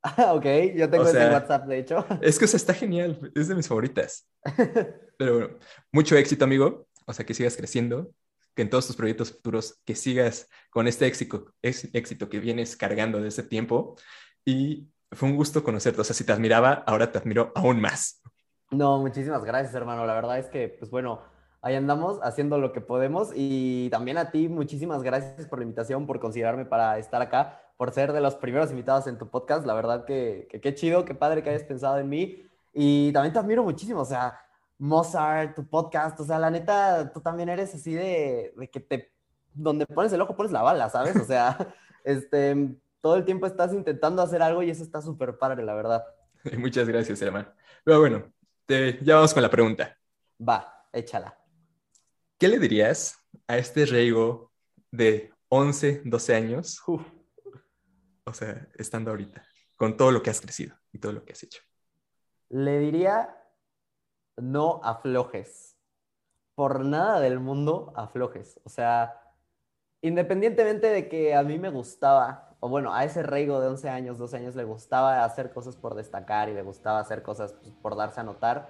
Ah, [laughs] ok, yo tengo ese WhatsApp, de hecho. Es que o sea, está genial, es de mis favoritas. [laughs] Pero bueno, mucho éxito, amigo. O sea, que sigas creciendo que en todos tus proyectos futuros, que sigas con este éxito, éxito que vienes cargando de ese tiempo. Y fue un gusto conocerte. O sea, si te admiraba, ahora te admiro aún más. No, muchísimas gracias, hermano. La verdad es que, pues bueno, ahí andamos haciendo lo que podemos. Y también a ti, muchísimas gracias por la invitación, por considerarme para estar acá, por ser de los primeros invitados en tu podcast. La verdad que qué chido, qué padre que hayas pensado en mí. Y también te admiro muchísimo. O sea, Mozart, tu podcast, o sea, la neta, tú también eres así de, que te, donde pones el ojo, pones la bala, ¿sabes? O sea, [laughs] este, todo el tiempo estás intentando hacer algo y eso está súper padre, la verdad. [laughs] Muchas gracias, hermano. Pero bueno, ya vamos con la pregunta. Va, échala. ¿Qué le dirías a este Reigo de 11, 12 años? O sea, estando ahorita, con todo lo que has crecido y todo lo que has hecho. Le diría no aflojes. Por nada del mundo aflojes. O sea, independientemente de que a mí me gustaba, o bueno, a ese reigo de 11 años, 12 años le gustaba hacer cosas por destacar y le gustaba hacer cosas pues, por darse a notar.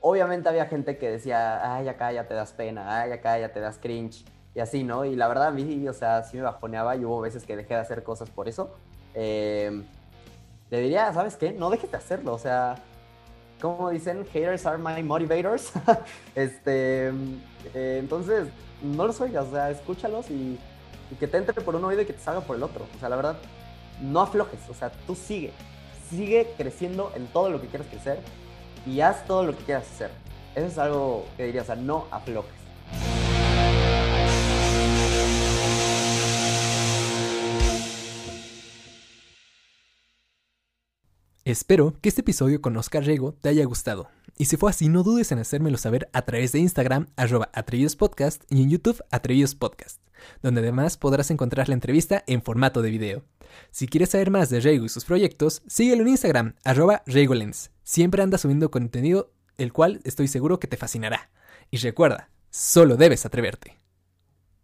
Obviamente había gente que decía, ay, acá ya te das pena, ay, acá ya te das cringe, y así, ¿no? Y la verdad a mí, o sea, sí me bajoneaba y hubo veces que dejé de hacer cosas por eso. Eh, le diría, ¿sabes qué? No dejes de hacerlo, o sea, como dicen, haters are my motivators. [laughs] este, eh, entonces, no los oigas, o sea, escúchalos y, y, que te entre por un oído y que te salga por el otro. O sea, la verdad, no aflojes, o sea, tú sigue, sigue creciendo en todo lo que quieras crecer y haz todo lo que quieras hacer. Eso es algo que diría, o sea, no aflojes. Espero que este episodio con Oscar Rego te haya gustado. Y si fue así, no dudes en hacérmelo saber a través de Instagram, arroba Podcast y en YouTube, Atrevidos Podcast, donde además podrás encontrar la entrevista en formato de video. Si quieres saber más de Rego y sus proyectos, síguelo en Instagram, arroba Regolens. Siempre anda subiendo contenido, el cual estoy seguro que te fascinará. Y recuerda, solo debes atreverte.